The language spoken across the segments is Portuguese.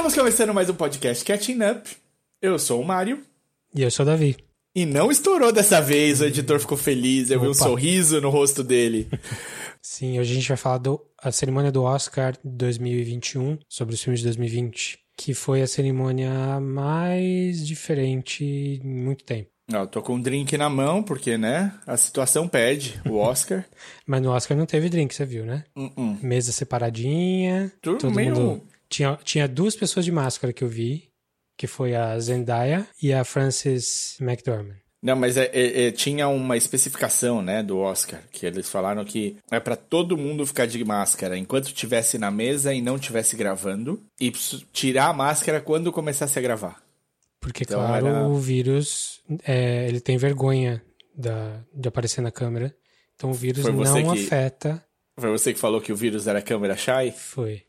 Estamos começando mais um podcast Catching Up. Eu sou o Mário. E eu sou o Davi. E não estourou dessa vez, o editor ficou feliz, eu Opa. vi um sorriso no rosto dele. Sim, hoje a gente vai falar da cerimônia do Oscar 2021, sobre os filmes de 2020, que foi a cerimônia mais diferente em muito tempo. Eu tô com um drink na mão, porque, né, a situação pede o Oscar. Mas no Oscar não teve drink, você viu, né? Uh -uh. Mesa separadinha. Tudo todo meio... mundo tinha, tinha duas pessoas de máscara que eu vi, que foi a Zendaya e a Frances McDormand. Não, mas é, é, é, tinha uma especificação, né, do Oscar, que eles falaram que é para todo mundo ficar de máscara enquanto estivesse na mesa e não estivesse gravando, e tirar a máscara quando começasse a gravar. Porque, então, claro, era... o vírus, é, ele tem vergonha da, de aparecer na câmera, então o vírus não que... afeta... Foi você que falou que o vírus era câmera shy? Foi.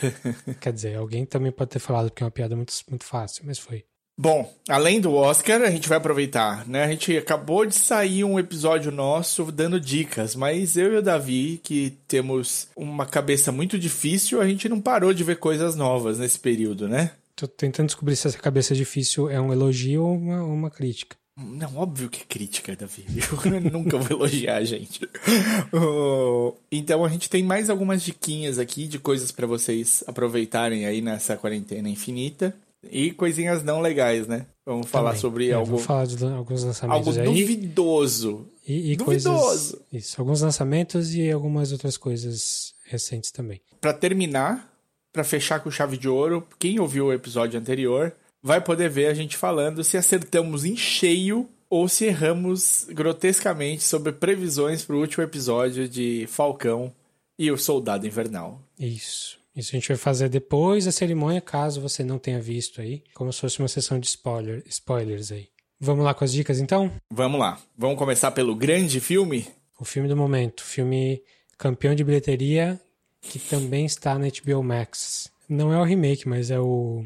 Quer dizer, alguém também pode ter falado que é uma piada muito, muito fácil, mas foi. Bom, além do Oscar, a gente vai aproveitar, né? A gente acabou de sair um episódio nosso dando dicas, mas eu e o Davi, que temos uma cabeça muito difícil, a gente não parou de ver coisas novas nesse período, né? Tô tentando descobrir se essa cabeça difícil é um elogio ou uma, uma crítica. Não, óbvio que é crítica, Davi. Eu nunca vou elogiar a gente. então a gente tem mais algumas diquinhas aqui de coisas para vocês aproveitarem aí nessa quarentena infinita. E coisinhas não legais, né? Vamos falar Também. sobre é, algo. Vamos falar de alguns lançamentos algo aí. duvidoso. E, e duvidoso. Coisas, isso, alguns lançamentos e algumas outras coisas recentes também. Para terminar, para fechar com chave de ouro, quem ouviu o episódio anterior vai poder ver a gente falando se acertamos em cheio ou se erramos grotescamente sobre previsões para o último episódio de Falcão e o Soldado Invernal. Isso. Isso a gente vai fazer depois da cerimônia, caso você não tenha visto aí, como se fosse uma sessão de spoiler, spoilers aí. Vamos lá com as dicas então? Vamos lá. Vamos começar pelo grande filme? O filme do momento. Filme campeão de bilheteria que também está na HBO Max. Não é o remake, mas é o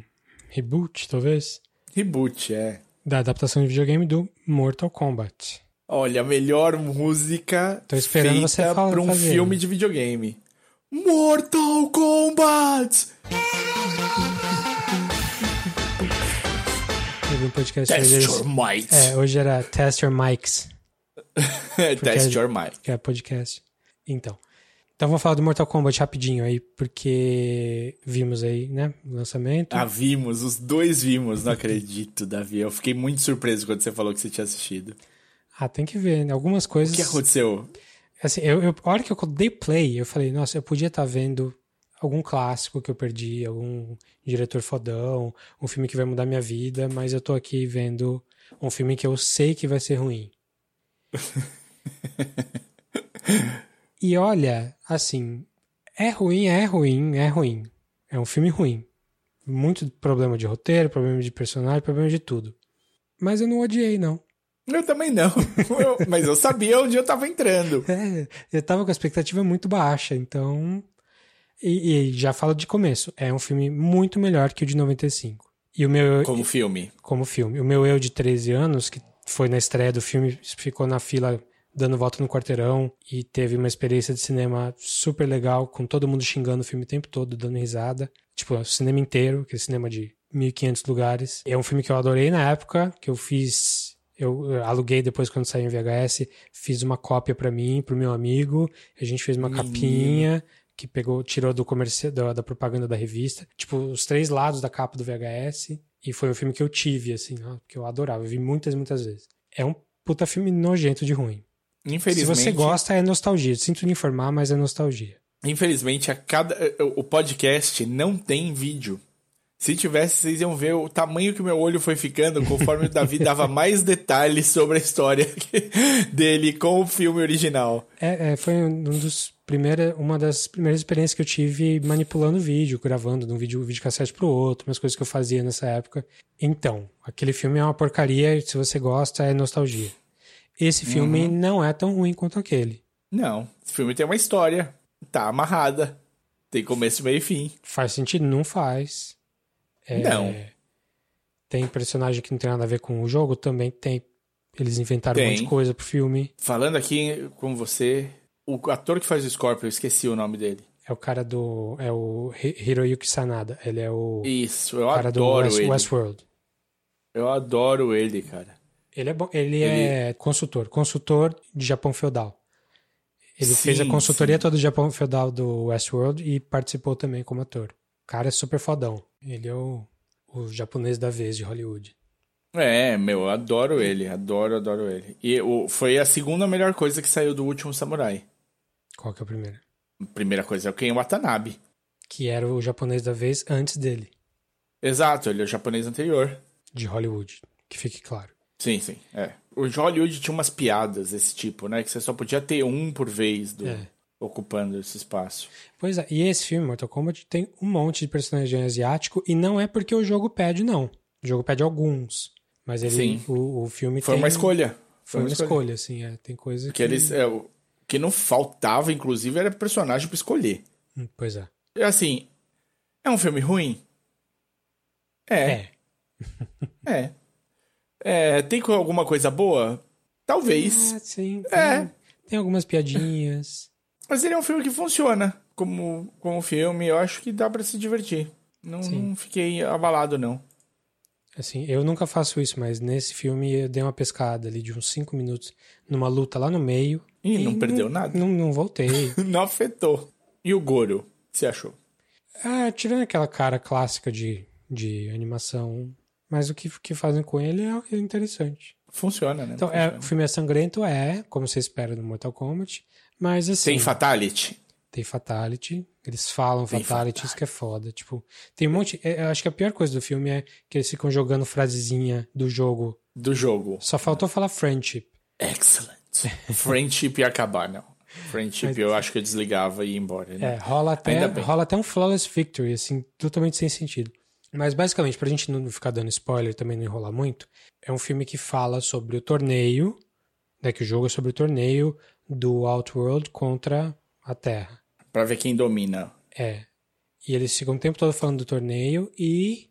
reboot, talvez? Reboot, é. Da adaptação de videogame do Mortal Kombat. Olha, a melhor música Tô esperando feita você falar, pra um fazer. filme de videogame. Mortal Kombat! Teve um podcast Test hoje. your might. É, hoje era Test Your Mics. Test your might. Que é podcast. Então. Então vamos falar do Mortal Kombat rapidinho aí, porque vimos aí, né, o lançamento. Ah, vimos, os dois vimos, não acredito, Davi. Eu fiquei muito surpreso quando você falou que você tinha assistido. Ah, tem que ver, né? Algumas coisas. O que aconteceu? Assim, eu, eu, a hora que eu dei play, eu falei, nossa, eu podia estar tá vendo algum clássico que eu perdi, algum diretor fodão, um filme que vai mudar minha vida, mas eu tô aqui vendo um filme que eu sei que vai ser ruim. e olha, assim, é ruim, é ruim, é ruim. É um filme ruim. Muito problema de roteiro, problema de personagem, problema de tudo. Mas eu não odiei, não. Eu também não. Eu, mas eu sabia onde eu tava entrando. É, eu tava com a expectativa muito baixa, então. E, e, já falo de começo, é um filme muito melhor que o de 95. E o meu. Como filme. Como filme. O meu eu de 13 anos, que foi na estreia do filme, ficou na fila dando volta no quarteirão e teve uma experiência de cinema super legal, com todo mundo xingando o filme o tempo todo, dando risada. Tipo, o cinema inteiro, aquele cinema de 1.500 lugares. É um filme que eu adorei na época, que eu fiz eu aluguei depois quando saiu em VHS, fiz uma cópia para mim, pro meu amigo, a gente fez uma Menino. capinha que pegou, tirou do comercial da, da, propaganda da revista, tipo os três lados da capa do VHS, e foi um filme que eu tive assim, que eu adorava, eu vi muitas muitas vezes. É um puta filme nojento de ruim. Infelizmente. Se você gosta é nostalgia, sinto lhe informar, mas é nostalgia. Infelizmente, a cada o podcast não tem vídeo. Se tivesse, vocês iam ver o tamanho que o meu olho foi ficando conforme o Davi dava mais detalhes sobre a história dele com o filme original. É, é, foi um dos primeira, uma das primeiras experiências que eu tive manipulando vídeo, gravando de um vídeo, um vídeo cassete pro outro, umas coisas que eu fazia nessa época. Então, aquele filme é uma porcaria, se você gosta, é nostalgia. Esse filme uhum. não é tão ruim quanto aquele. Não, esse filme tem uma história, tá amarrada, tem começo, meio e fim. Faz sentido? Não faz. É, não. Tem personagem que não tem nada a ver com o jogo? Também tem. Eles inventaram tem. um monte de coisa pro filme. Falando aqui com você, o ator que faz o Scorpion, eu esqueci o nome dele. É o cara do. É o Hiroyuki Sanada. Ele é o. Isso, eu cara adoro do West, ele. Westworld. Eu adoro ele, cara. Ele é bom. Ele, é consultor. Consultor de Japão Feudal. Ele Sim, fez a consultoria sim. toda do Japão Feudal do Westworld e participou também como ator. O cara é super fodão. Ele é o, o japonês da vez de Hollywood. É, meu, eu adoro ele, adoro, adoro ele. E o, foi a segunda melhor coisa que saiu do último Samurai. Qual que é o primeiro? Primeira coisa é o Ken Watanabe. Que era o japonês da vez antes dele, Exato, ele é o japonês anterior. de Hollywood. Que fique claro. Sim, sim, é. O Hollywood tinha umas piadas desse tipo, né? Que você só podia ter um por vez do, É. ocupando esse espaço. Pois é, e esse filme, Mortal Kombat, tem um monte de personagem asiático e não é porque o jogo pede, não. O jogo pede alguns. Mas ele, Sim. o, o filme Foi tem... uma escolha. Foi uma escolha, assim, é. Tem coisa que... Que eles, é, o que não faltava, inclusive, era personagem pra escolher. Hum, Pois é. E, Assim, é um filme ruim? É, É. é. É, tem alguma coisa boa? Talvez. Ah, sim. É. Tem, tem algumas piadinhas. Mas ele é um filme que funciona como, como filme. Eu acho que dá pra se divertir. Não, não fiquei abalado, não. Assim, eu nunca faço isso, mas nesse filme eu dei uma pescada ali de uns 5 minutos numa luta lá no meio. Ih, não perdeu nada? Não, não voltei. Não afetou. E o Goro? Você achou? ah, tirando aquela cara clássica de, de animação. Mas o que, que fazem com ele é é interessante. Funciona, né? Então, é, Funciona. o filme é sangrento, é, como você espera no Mortal Kombat. Mas assim. Tem Fatality? Tem Fatality. Eles falam Tem Fatality, isso que é foda. Tipo, tem um monte. é, Eu acho que a pior coisa do filme é que eles ficam jogando frasezinha do jogo. Do jogo. Só faltou falar friendship. Excellent. Friendship ia acabar, não. Friendship Mas- eu acho que eu desligava e ia embora. É, Né? rola até, rola até um flawless victory, assim, totalmente sem sentido. Mas basicamente, pra gente não ficar dando spoiler também não enrolar muito, é um filme que fala sobre o torneio, né, que o jogo é sobre o torneio do Outworld contra a Terra. Pra ver quem domina. É. E eles ficam o tempo todo falando do torneio e,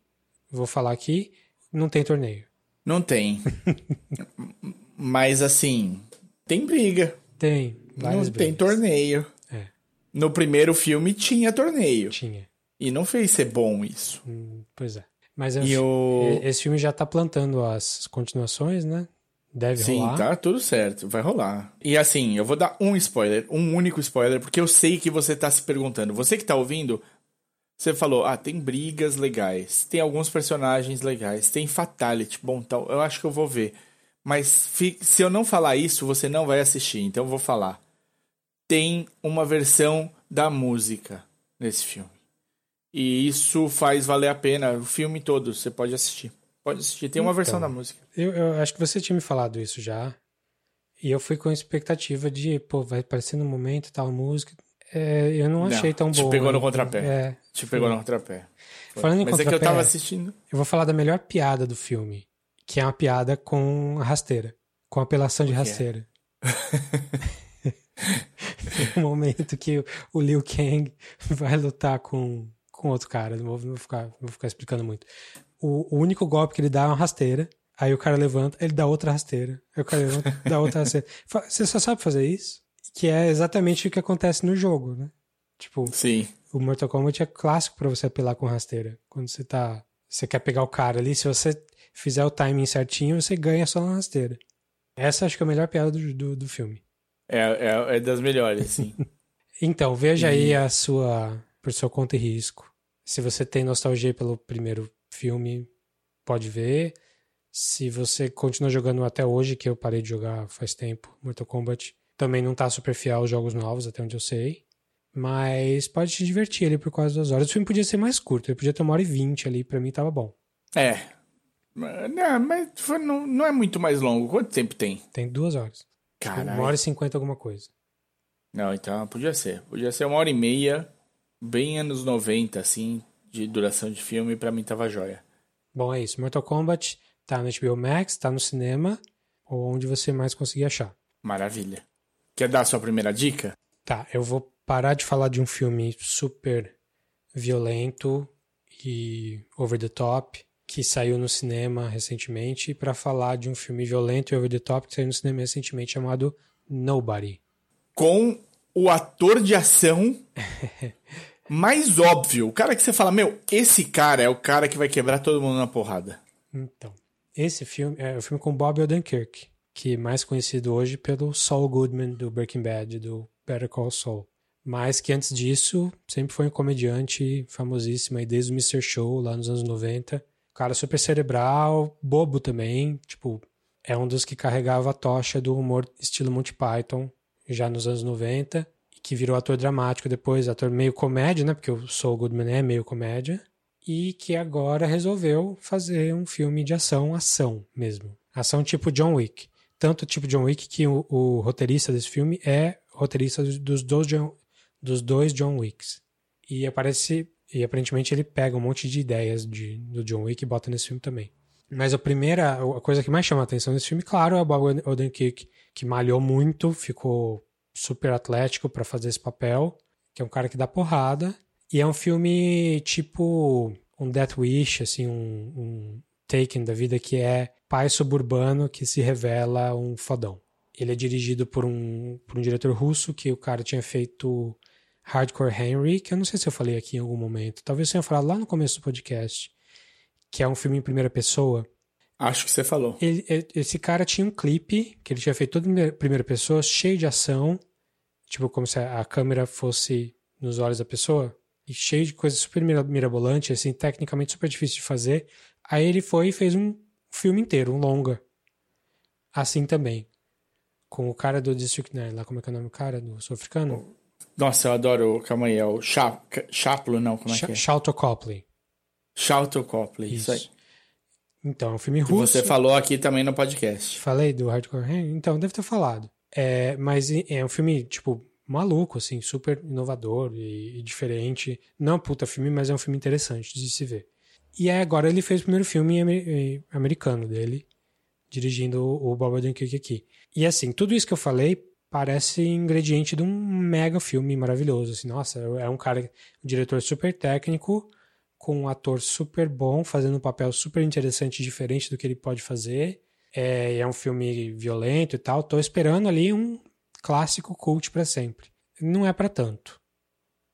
vou falar aqui, não tem torneio. Não tem. Mas assim, tem briga. Tem. Não Várias tem brigas. torneio. É. No primeiro filme tinha torneio. Tinha. E não fez ser bom isso. Hum, Pois é. Mas é- E o. e- esse filme já tá plantando as continuações, né? Deve Sim, rolar. tá tudo certo, vai rolar. E assim, eu vou dar um spoiler, um único spoiler, porque eu sei que você tá se perguntando. Você que tá ouvindo, você falou, ah, tem brigas legais, tem alguns personagens legais, tem Fatality, bom, tal, eu acho que eu vou ver. Mas se eu não falar isso, você não vai assistir, então eu vou falar. Tem uma versão da música nesse filme. E isso faz valer a pena o filme todo, você pode assistir. Pode assistir, tem uma Então. versão da música. Eu, eu acho que você tinha me falado isso já. E eu fui com a expectativa de, pô, vai aparecer no momento tal música. É, eu não Não, achei tão te boa. pegou no contrapé. É, Te pegou no contrapé. Foi. Falando em Mas é que eu contrapé- tava assistindo. eu vou falar da melhor piada do filme, que é uma piada com a rasteira, com apelação de O é? rasteira. Tem um momento que o Liu Kang vai lutar com, com outro cara. Não vou, não vou ficar, não vou ficar explicando muito. O, o único golpe que ele dá é uma rasteira. Aí o cara levanta, ele dá outra rasteira. Aí o cara levanta, dá outra rasteira. Você só sabe fazer isso? Que é exatamente o que acontece no jogo, né? Tipo, Sim. o Mortal Kombat é clássico pra você apelar com rasteira. Quando você tá. Você quer pegar o cara ali, se você fizer o timing certinho, você ganha só na rasteira. Essa acho que é a melhor piada do, do, do filme. É, é, é das melhores, sim. Então, veja E- aí a sua. por sua conta e risco. Se você tem nostalgia pelo primeiro filme, pode ver. Se você continua jogando até hoje, que eu parei de jogar faz tempo, Mortal Kombat, também não tá super fiel aos jogos novos, até onde eu sei. Mas pode te divertir ali por quase duas horas. O filme podia ser mais curto, ele podia ter uma hora e vinte ali, pra mim tava bom. É. Não, mas foi- não, não é muito mais longo. Quanto tempo tem? Tem duas horas. Tipo, Caralho. Uma hora e cinquenta alguma coisa. Não, então podia ser. Podia ser uma hora e meia, bem anos 90, assim, de duração de filme, pra mim tava jóia. Bom, é isso. Mortal Kombat tá no HBO Max, tá no cinema, ou onde você mais conseguir achar. Maravilha. Quer dar a sua primeira dica? Tá, eu vou parar de falar de um filme super violento e over the top que saiu no cinema recentemente para falar de um filme violento e over the top que saiu no cinema recentemente chamado Nobody. Com o ator de ação mais óbvio. O cara que você fala, meu, esse cara é o cara que vai quebrar todo mundo na porrada. Então, esse filme é o filme com Bob Odenkirk, que é mais conhecido hoje pelo Saul Goodman do Breaking Bad, do Better Call Saul. Mas que antes disso sempre foi um comediante famosíssimo aí desde o Mr. Show lá nos anos 90. Cara super cerebral, bobo também, tipo, é um dos que carregava a tocha do humor estilo Monty Python já nos anos 90 que virou ator dramático depois, ator meio comédia, né? Porque o Saul Goodman é meio comédia. E que agora resolveu fazer um filme de ação, ação mesmo. Ação tipo John Wick. Tanto tipo John Wick que o, o roteirista desse filme é roteirista dos dois John, dos dois John Wicks. E aparece. E aparentemente ele pega um monte de ideias de, do John Wick e bota nesse filme também. Mas a primeira, a coisa que mais chama a atenção nesse filme, claro, é o Bob Odenkirk, que malhou muito, ficou super atlético para fazer esse papel, que é um cara que dá porrada. E é um filme tipo um Death Wish, assim, um, um Taken da vida, que é pai suburbano que se revela um fodão. Ele é dirigido por um, por um diretor russo que o cara tinha feito Hardcore Henry, que eu não sei se eu falei aqui em algum momento. Talvez eu tenha falado lá no começo do podcast, que é um filme em primeira pessoa. Acho que você falou. Ele, esse cara tinha um clipe que ele tinha feito todo em primeira pessoa, cheio de ação, tipo como se a câmera fosse nos olhos da pessoa, e cheio de coisas super mirabolantes, assim, tecnicamente super difícil de fazer. Aí ele foi e fez um filme inteiro, um longa. Assim também. Com o cara do District 9, lá como é que é o nome do cara, do sul-africano? Nossa, eu adoro, calma aí, é o Chaplo, não, como é Ch que é? Shalto Copley. Shalto Copley, isso. isso aí. Então, é um filme russo. você falou aqui também no podcast. Falei do Hardcore Então, deve ter falado. É, mas é um filme, tipo, maluco, assim, super inovador e, e, diferente. Não é um puta filme, mas é um filme interessante de se ver. E aí agora ele fez o primeiro filme americano dele, dirigindo o Bob Odenkirk aqui. E assim, tudo isso que eu falei parece ingrediente de um mega filme maravilhoso. Assim, nossa, é um cara, um diretor super técnico, com um ator super bom, fazendo um papel super interessante, diferente do que ele pode fazer. É, é um filme violento e tal. Tô esperando ali um clássico cult para sempre. Não é para tanto.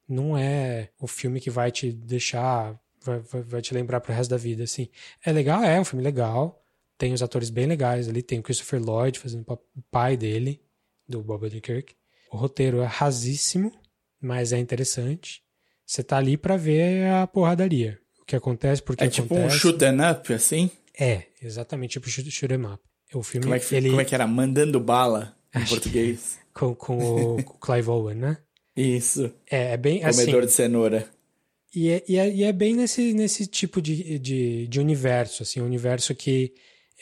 Não é o filme que vai te deixar, vai, vai, vai te lembrar pro resto da vida, assim. É legal, é um filme legal. Tem os atores bem legais ali. Tem o Christopher Lloyd fazendo o pai dele, do Bob Odenkirk. O roteiro é rasíssimo, mas é interessante. Você tá ali para ver a porradaria. O que acontece, porque É acontece. tipo um shoot and up, assim? É, exatamente, tipo shoot, shoot em up. O filme, como é, que, ele... como é que era? Mandando bala em Acho português. com, com o Clive Owen, né? Isso. É, é bem Comedor assim... Comedor de cenoura. E é, e é, e é, bem nesse, nesse tipo de, de, de universo, assim, um universo que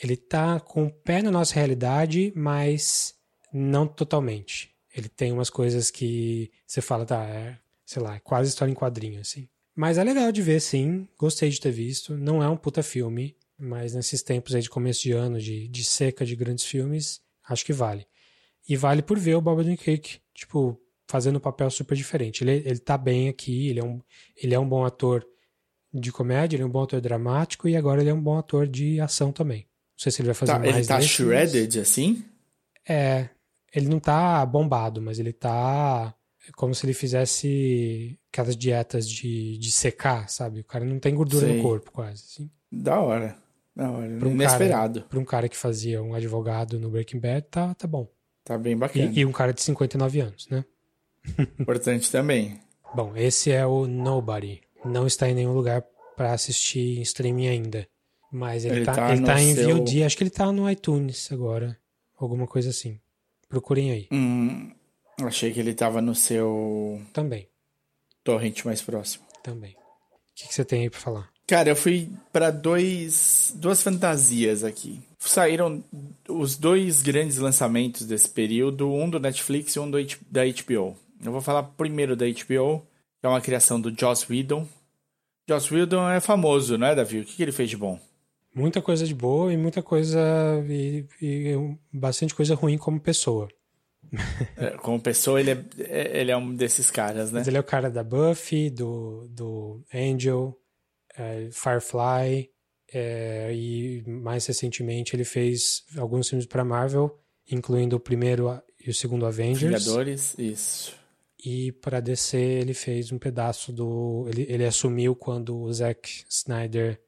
ele tá com o pé na nossa realidade, mas não totalmente. Ele tem umas coisas que você fala, tá, é, sei lá, é quase história em quadrinho, assim. Mas é legal de ver, sim. Gostei de ter visto. Não é um puta filme, mas nesses tempos aí de começo de ano, de, de seca de grandes filmes, acho que vale. E vale por ver o Bob Odenkirk, tipo, fazendo um papel super diferente. Ele, ele tá bem aqui, ele é, um, ele é um bom ator de comédia, ele é um bom ator dramático e agora ele é um bom ator de ação também. Não sei se ele vai fazer tá, mais Ele tá desses. shredded, assim? É, ele não tá bombado, mas ele tá como se ele fizesse aquelas dietas de, de secar, sabe? O cara não tem gordura Sei. no corpo, quase. Assim. Da hora. Da hora. Pra um Inesperado. Cara, pra um cara que fazia um advogado no Breaking Bad, tá, tá bom. Tá bem bacana. E, e um cara de 59 anos, né? Importante também. Bom, esse é o Nobody. Não está em nenhum lugar para assistir em streaming ainda. Mas ele, Ele tá, tá ele no tá em seu- VOD. Acho que ele tá no iTunes agora. Alguma coisa assim. Procurem aí. Hum, achei que ele tava no seu Também. torrent mais próximo. Também. O que, que você tem aí pra falar? Cara, eu fui pra dois, duas fantasias aqui. Saíram os dois grandes lançamentos desse período, um do Netflix e um do, da HBO. Eu vou falar primeiro da HBO, que é uma criação do Joss Whedon. Joss Whedon é famoso, não é, Davi? O que, que ele fez de bom? Muita coisa de boa e muita coisa. E, e bastante coisa ruim como pessoa. É, Como pessoa, ele é, é- ele é um desses caras, né? Mas ele é o cara da Buffy, do, do Angel, é, Firefly, é, e mais recentemente ele fez alguns filmes para Marvel, incluindo o primeiro e o segundo Avengers. Vingadores, isso. E para DC ele fez um pedaço do. Ele, ele assumiu quando o Zack Snyder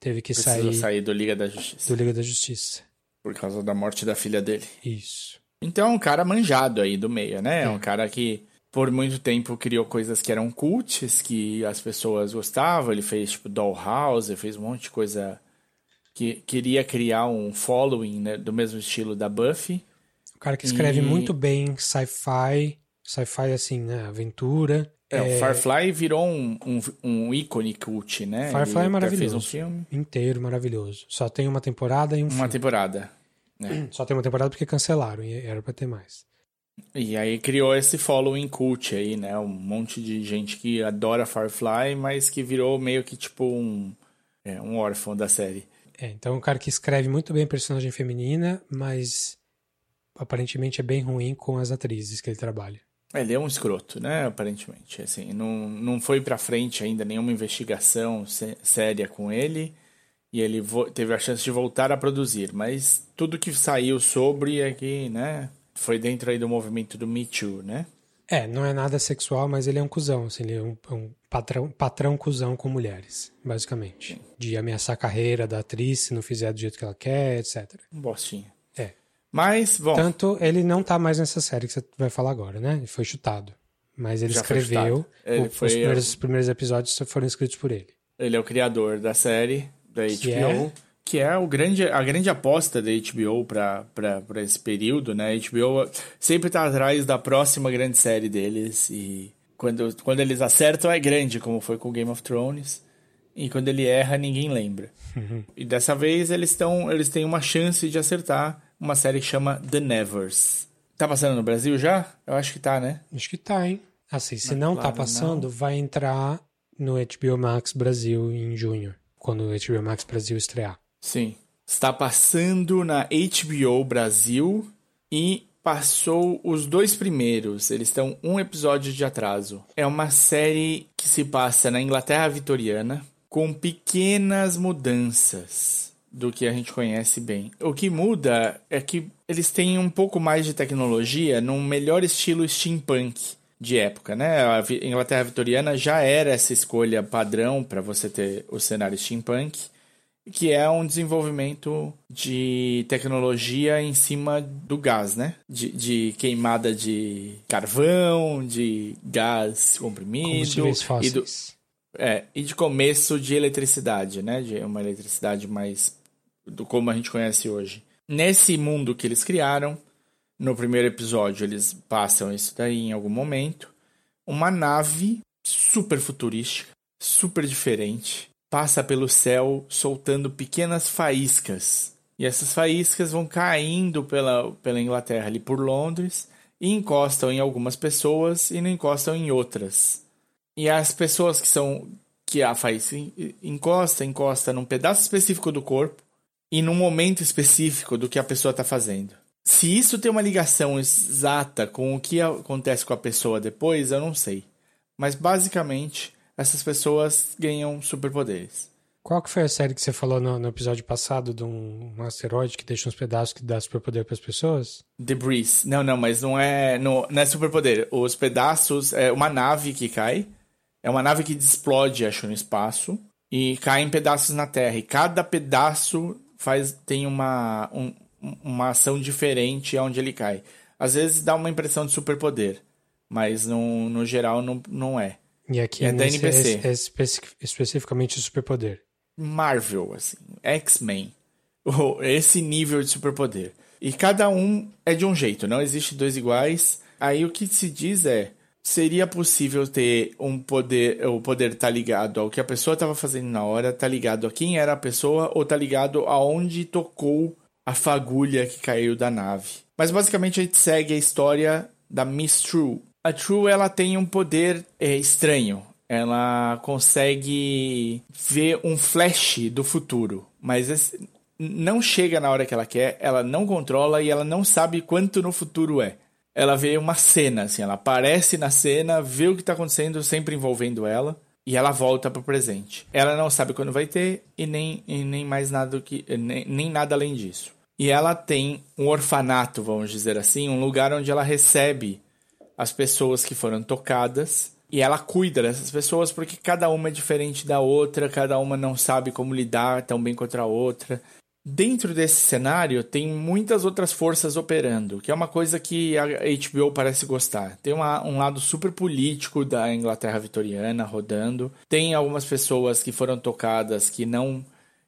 teve que Precisou sair, sair do Liga da Justiça. do Liga da Justiça. Por causa da morte da filha dele. Isso. Então é um cara manjado aí do meio, né? É um cara que por muito tempo criou coisas que eram cults, que as pessoas gostavam. Ele fez tipo Dollhouse, fez um monte de coisa que queria criar um following né, do mesmo estilo da Buffy. O cara que escreve E- muito bem sci-fi, sci-fi assim, né? Aventura. É, o Firefly virou um, um, um ícone cult, né? Firefly Ele é maravilhoso. fez um filme, Inteiro, maravilhoso. Só tem uma temporada e um uma filme. temporada. Só tem uma temporada porque cancelaram e era pra ter mais. E aí criou esse following cult aí, né? Um monte de gente que adora Firefly, mas que virou meio que tipo um, é, um órfão da série. É, então é um cara que escreve muito bem personagem feminina, mas aparentemente é bem ruim com as atrizes que ele trabalha. Ele é um escroto, né? Aparentemente. Assim, não, não foi pra frente ainda nenhuma investigação sé- séria com ele. E ele teve a chance de voltar a produzir. Mas tudo que saiu sobre é que, né? Foi dentro aí do movimento do Me Too, né? É, não é nada sexual, mas ele é um cuzão, assim, ele é um, um patrão, patrão cuzão com mulheres, basicamente. De ameaçar a carreira da atriz se não fizer do jeito que ela quer, etc. Um bostinha. É. Mas, bom, Tanto ele não tá mais nessa série que você vai falar agora, né? Ele foi chutado. Mas ele Já escreveu. Ele o- foi- Os primeiros, os primeiros episódios foram escritos por ele. ele é o criador da série da HBO. Que é? Que é o grande, a grande aposta da HBO para esse período, né? A HBO sempre tá atrás da próxima grande série deles e quando, quando eles acertam é grande, como foi com Game of Thrones, e quando ele erra ninguém lembra. E dessa vez eles estão eles têm uma chance de acertar uma série que chama The Nevers. Tá passando no Brasil já? Eu acho que tá, né? Acho que tá, hein? Assim, se não tá claro, passando, vai entrar no HBO Max Brasil em junho, quando o HBO Max Brasil estrear. Sim. Está passando na HBO Brasil e passou os dois primeiros. Eles estão um episódio de atraso. É uma série que se passa na Inglaterra vitoriana com pequenas mudanças do que a gente conhece bem. O que muda é que eles têm um pouco mais de tecnologia num melhor estilo steampunk de época, né? A Inglaterra vitoriana já era essa escolha padrão para você ter o cenário steampunk que é um desenvolvimento de tecnologia em cima do gás, né? De, de queimada de carvão, de gás comprimido e, do, é, e de começo de eletricidade, né? De uma eletricidade mais do como a gente conhece hoje. Nesse mundo que eles criaram, no primeiro episódio eles passam isso daí em algum momento, uma nave super futurística, super diferente, passa pelo céu soltando pequenas faíscas. E essas faíscas vão caindo pela, pela Inglaterra, ali por Londres, e encostam em algumas pessoas e não encostam em outras. E as pessoas que são que a faísca en- encosta, encosta num pedaço específico do corpo e num momento específico do que a pessoa está fazendo. Se isso tem uma ligação exata com o que acontece com a pessoa depois, eu não sei. Mas basicamente, essas pessoas ganham superpoderes. Qual que foi a série que você falou no, no episódio passado de um, um asteroide que deixa uns pedaços que dá superpoder para as pessoas? Debris. Não, não, mas não é, não, não é superpoder. Os pedaços é uma nave que cai. É uma nave que explode, acho, no espaço. E cai em pedaços na Terra. E cada pedaço faz tem uma, um- uma ação diferente aonde ele cai. Às vezes dá uma impressão de superpoder. Mas no, no geral não, não é. E aqui É da NBC. é, é especi- especificamente o superpoder. Marvel, assim, X-Men. Esse nível de superpoder. E cada um é de um jeito, não existe dois iguais. Aí o que se diz é: seria possível ter um poder, o poder tá ligado ao que a pessoa estava fazendo na hora, tá ligado a quem era a pessoa, ou tá ligado aonde tocou a fagulha que caiu da nave. Mas basicamente a gente segue a história da Miss True. A True ela tem um poder é, estranho. Ela consegue ver um flash do futuro, mas esse- não chega na hora que ela quer, ela não controla e ela não sabe quanto no futuro é. Ela vê uma cena, assim, ela aparece na cena, vê o que tá acontecendo, sempre envolvendo ela, e ela volta pro presente. Ela não sabe quando vai ter e nem, e nem mais nada que nem, nem nada além disso. E ela tem um orfanato, vamos dizer assim, um lugar onde ela recebe as pessoas que foram tocadas e ela cuida dessas pessoas porque cada uma é diferente da outra, cada uma não sabe como lidar tão bem contra a outra. Dentro desse cenário, tem muitas outras forças operando, que é uma coisa que a HBO parece gostar. Tem uma, um lado super político da Inglaterra vitoriana rodando. Tem algumas pessoas que foram tocadas que não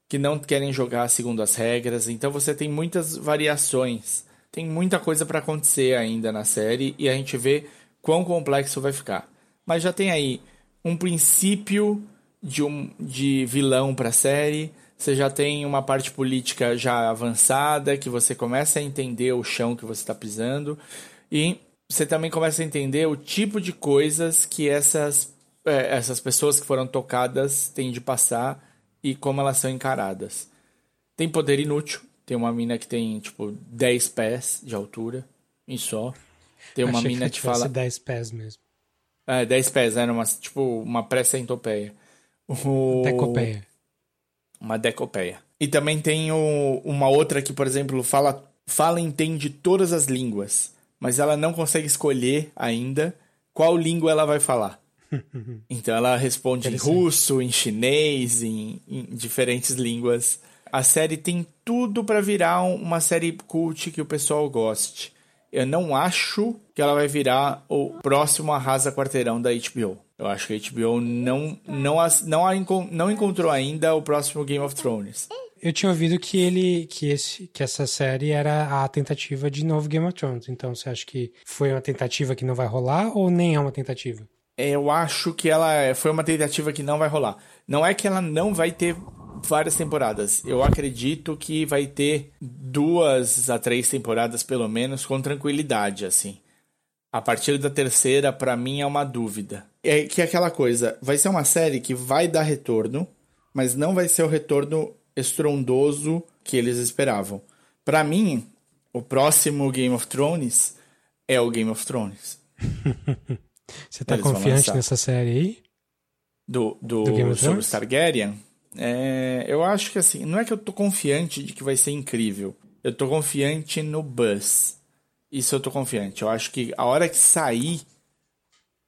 que não querem jogar segundo as regras. Então você tem muitas variações. Tem muita coisa para acontecer ainda na série e a gente vê quão complexo vai ficar. Mas já tem aí um princípio de um de vilão para a série você já tem uma parte política já avançada, que você começa a entender o chão que você está pisando, e você também começa a entender o tipo de coisas que essas, é, essas pessoas que foram tocadas têm de passar e como elas são encaradas. Tem poder inútil, tem uma mina que tem, tipo, 10 pés de altura, em só. Tem uma Achei mina que que fala... 10 pés mesmo. É, 10 pés, era uma, tipo, uma pré-centopeia. O... Decopeia uma decopeia. E também tem o, uma outra que, por exemplo, fala, fala e entende todas as línguas, mas ela não consegue escolher ainda qual língua ela vai falar. então ela responde em russo, em chinês, em, em diferentes línguas. A série tem tudo para virar uma série cult que o pessoal goste. Eu não acho que ela vai virar o próximo Arrasa Quarteirão da HBO. Eu acho que a HBO não, não, não, não encontrou ainda o próximo Game of Thrones. Eu tinha ouvido que ele que, esse, que essa série era a tentativa de novo Game of Thrones. Então você acha que foi uma tentativa que não vai rolar ou nem é uma tentativa? Eu acho que ela é, foi uma tentativa que não vai rolar. Não é que ela não vai ter várias temporadas. Eu acredito que vai ter duas a três temporadas pelo menos com tranquilidade, assim. A partir da terceira, para mim, é uma dúvida. É que é aquela coisa, vai ser uma série que vai dar retorno, mas não vai ser o retorno estrondoso que eles esperavam. Para mim, o próximo Game of Thrones é o Game of Thrones. Você tá eles confiante nessa série aí? Do, do, do Game of Thrones? sobre Targaryen? É, eu acho que assim, não é que eu tô confiante de que vai ser incrível. Eu tô confiante no buzz. Isso eu tô confiante. Eu acho que a hora que sair,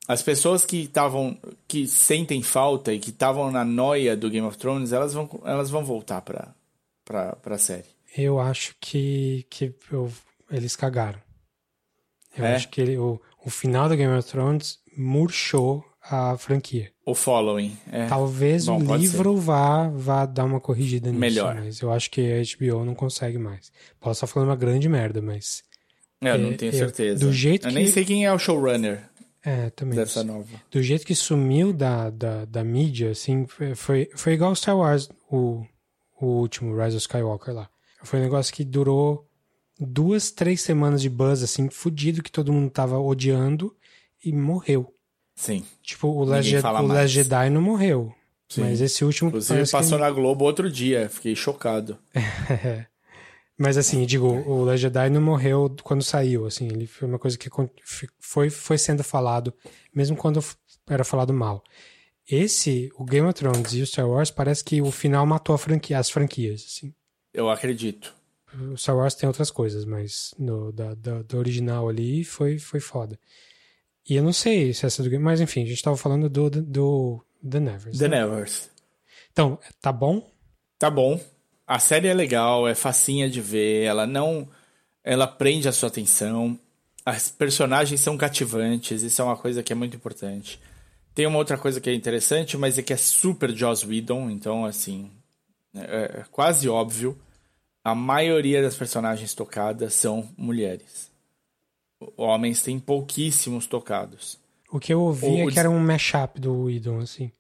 as pessoas que estavam. que sentem falta e que estavam na noia do Game of Thrones, elas vão, elas vão voltar pra, pra, pra série. Eu acho que, que eu, eles cagaram. Eu é? acho que ele, o, o final do Game of Thrones murchou a franquia. O following. É. Talvez Bom, o livro vá, vá dar uma corrigida nisso. Melhor. Mas eu acho que a HBO não consegue mais. Posso estar falando uma grande merda, mas é, eu não tenho certeza. Do jeito eu que... nem sei quem é o showrunner. É, também. Dessa nova. Do jeito que sumiu da, da, da mídia, assim, foi, foi igual Star Wars, o, o último, Rise of Skywalker lá. Foi um negócio que durou duas, três semanas de buzz, assim, fudido, que todo mundo tava odiando e morreu. Sim. Tipo, o Last, o Last Jedi não morreu. Sim. Mas esse último. Inclusive passou que... na Globo outro dia, fiquei chocado. Mas assim, digo, o Last Jedi não morreu quando saiu, assim, ele foi uma coisa que foi, foi sendo falado, mesmo quando era falado mal. Esse, o Game of Thrones e o Star Wars, parece que o final matou franquia, as franquias, assim. Eu acredito. O Star Wars tem outras coisas, mas no, da, da, do original ali foi, foi foda. E eu não sei se essa do Game... Mas enfim, a gente tava falando do, do, do The Nevers. The né? Nevers. Então, tá bom? Tá bom. A série é legal, é facinha de ver, ela não. Ela prende a sua atenção. As personagens são cativantes, isso é uma coisa que é muito importante. Tem uma outra coisa que é interessante, mas é que é super Joss Whedon, então, assim. É, é quase óbvio. A maioria das personagens tocadas são mulheres. Homens têm pouquíssimos tocados. O que eu ouvi é que era um mashup do Whedon, assim.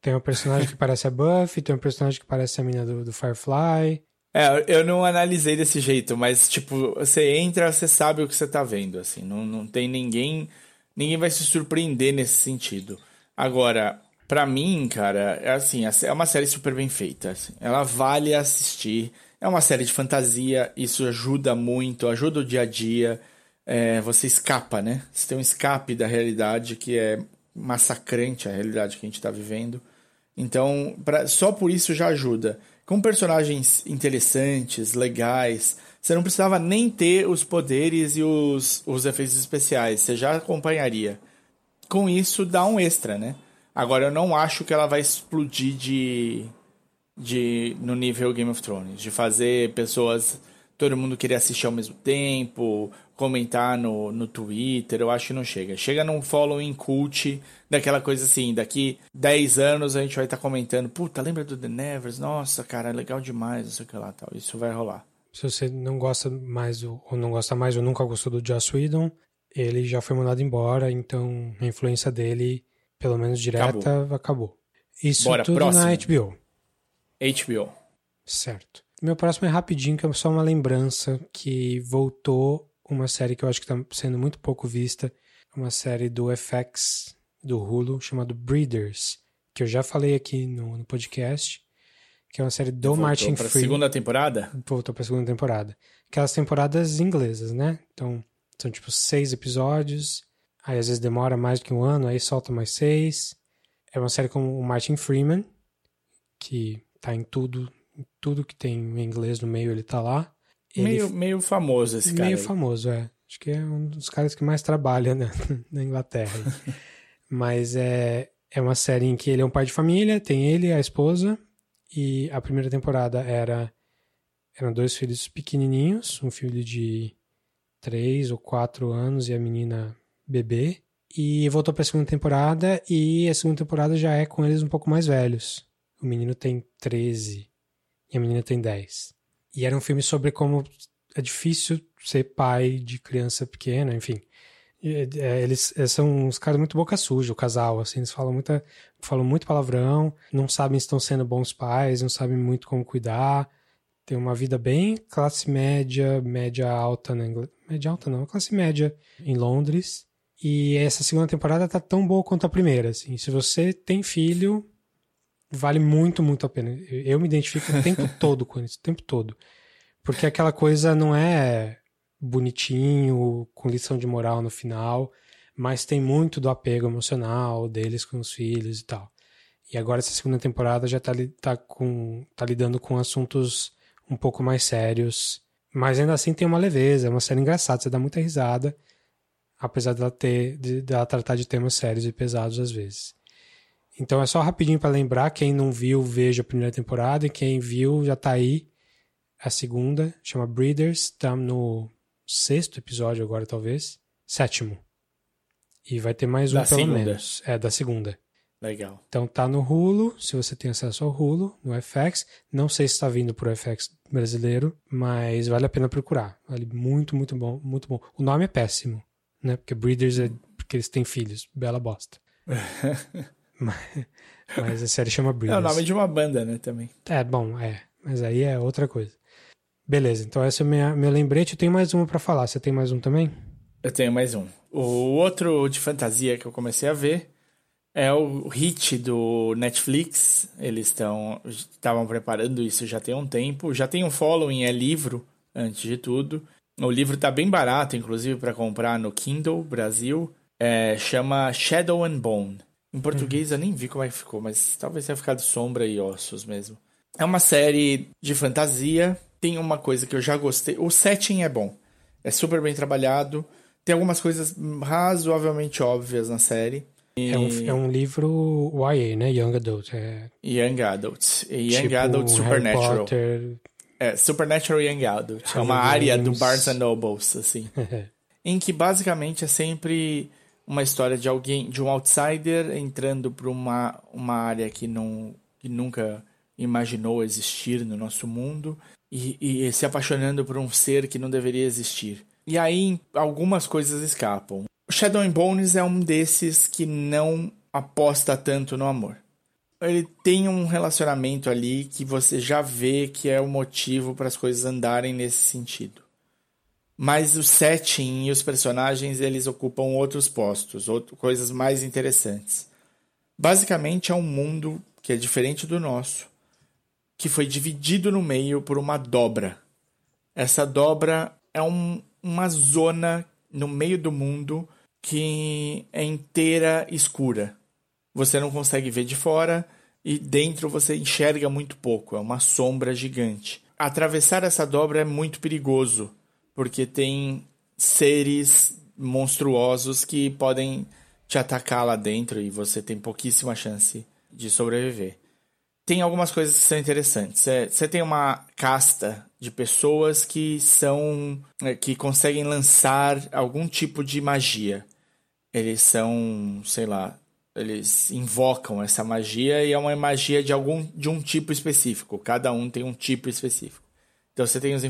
Tem um personagem que parece a Buffy, tem um personagem que parece a menina do, do Firefly. É, eu não analisei desse jeito, mas, tipo, você entra, você sabe o que você tá vendo, assim. Não, não tem ninguém... Ninguém vai se surpreender nesse sentido. Agora, para mim, cara, é assim, é uma série super bem feita. Assim. Ela vale assistir. É uma série de fantasia, isso ajuda muito, ajuda o dia a dia. É, você escapa, né? Você tem um escape da realidade que é massacrante a realidade que a gente está vivendo. Então, pra, só por isso já ajuda. Com personagens interessantes, legais, você não precisava nem ter os poderes e os, os efeitos especiais, você já acompanharia. Com isso, dá um extra, né? Agora, eu não acho que ela vai explodir de, de no nível Game of Thrones, de fazer pessoas todo mundo querer assistir ao mesmo tempo, comentar no, no Twitter, eu acho que não chega. Chega num following cult, daquela coisa assim, daqui 10 anos a gente vai estar tá comentando, puta, lembra do The Nevers? Nossa, cara, legal demais, não sei o que lá, tal. Isso vai rolar. Se você não gosta mais ou não gosta mais ou nunca gostou do Joss Whedon, ele já foi mandado embora, então a influência dele, pelo menos direta, acabou. acabou. Isso Bora, tudo próximo. na HBO. HBO. Certo. Meu próximo é rapidinho, que é só uma lembrança que voltou uma série que eu acho que está sendo muito pouco vista, uma série do FX, do Hulu, chamado Breeders, que eu já falei aqui no, no podcast, que é uma série do voltou Martin pra Freeman. segunda temporada? Voltou pra segunda temporada. Aquelas temporadas inglesas, né? Então, são tipo seis episódios, aí às vezes demora mais do que um ano, aí solta mais seis. É uma série com o Martin Freeman, que tá em tudo tudo que tem em inglês no meio ele tá lá. Ele, meio, meio famoso esse cara. Meio aí. famoso, é. Acho que é um dos caras que mais trabalha né, na Inglaterra. Mas é, é uma série em que ele é um pai de família, tem ele, a esposa, e a primeira temporada era eram dois filhos pequenininhos, um filho de três ou quatro anos e a menina bebê. E voltou para a segunda temporada e a segunda temporada já é com eles um pouco mais velhos. O menino tem 13 e a menina tem 10. E era um filme sobre como é difícil ser pai de criança pequena, enfim. É, eles, eles, são uns caras muito boca suja, o casal, assim, eles falam, muita, falam muito palavrão, não sabem se estão sendo bons pais, não sabem muito como cuidar, tem uma vida bem classe média, média alta na Ingl... média alta não, classe média em Londres. E essa segunda temporada tá tão boa quanto a primeira, assim. Se você tem filho, vale muito, muito a pena. Eu me identifico o tempo todo com isso, o tempo todo. Porque aquela coisa não é bonitinho, com lição de moral no final, mas tem muito do apego emocional deles com os filhos e tal. E agora essa segunda temporada já tá, tá, com, tá lidando com assuntos um pouco mais sérios, mas ainda assim tem uma leveza, é uma série engraçada, você dá muita risada, apesar dela ter, de, dela tratar de temas sérios e pesados às vezes. Então é só rapidinho para lembrar, quem não viu, veja a primeira temporada, e quem viu já tá aí a segunda, chama Breeders, tá no sexto episódio agora talvez, sétimo. E vai ter mais um da pelo segunda. menos. É, da segunda. Legal. Então tá no Hulu, se você tem acesso ao Hulu, no FX. Não sei se está vindo pro FX brasileiro, mas vale a pena procurar. Vale muito, muito bom, muito bom. O nome é péssimo, né? Porque Breeders é porque eles têm filhos. Bela bosta. Mas, mas a série chama Breeders. É o nome de uma banda, né, também. É, bom, é. Mas aí é outra coisa. Beleza, então essa é minha, meu lembrete. Eu tenho mais uma para falar. Você tem mais um também? Eu tenho mais um. O outro de fantasia que eu comecei a ver é o hit do Netflix. Eles estão estavam preparando isso já tem um tempo. Já tem um following, é livro, antes de tudo. O livro tá bem barato, inclusive, para comprar no Kindle Brasil. É, chama Shadow and Bone. Em português uhum. eu nem vi como é que ficou, mas talvez tenha ficado sombra e ossos mesmo. É uma série de fantasia. Tem uma coisa que eu já gostei. O setting é bom. É super bem trabalhado. Tem algumas coisas razoavelmente óbvias na série. E... É, um, é um livro YA, né? Young Adult. É... Young Adult. Young tipo Adult Supernatural. É, Supernatural Young Adult. é uma área do Barnes Nobles, assim. em que basicamente é sempre uma história de alguém, de um outsider entrando para uma, uma área que, não, que nunca imaginou existir no nosso mundo e, e se apaixonando por um ser que não deveria existir. E aí algumas coisas escapam. Shadow and Bones é um desses que não aposta tanto no amor. Ele tem um relacionamento ali que você já vê que é o motivo para as coisas andarem nesse sentido. Mas o setting e os personagens eles ocupam outros postos, outro, coisas mais interessantes. Basicamente é um mundo que é diferente do nosso, que foi dividido no meio por uma dobra. Essa dobra é um, uma zona no meio do mundo que é inteira escura. Você não consegue ver de fora e dentro você enxerga muito pouco, é uma sombra gigante. atravessar essa dobra é muito perigoso, porque tem seres monstruosos que podem te atacar lá dentro e você tem pouquíssima chance de sobreviver. Tem algumas coisas que são interessantes. É, você tem uma casta de pessoas que são é, que conseguem lançar algum tipo de magia. Eles são, sei lá, eles invocam essa magia e é uma magia de algum de um tipo específico. Cada um tem um tipo específico. Então você tem os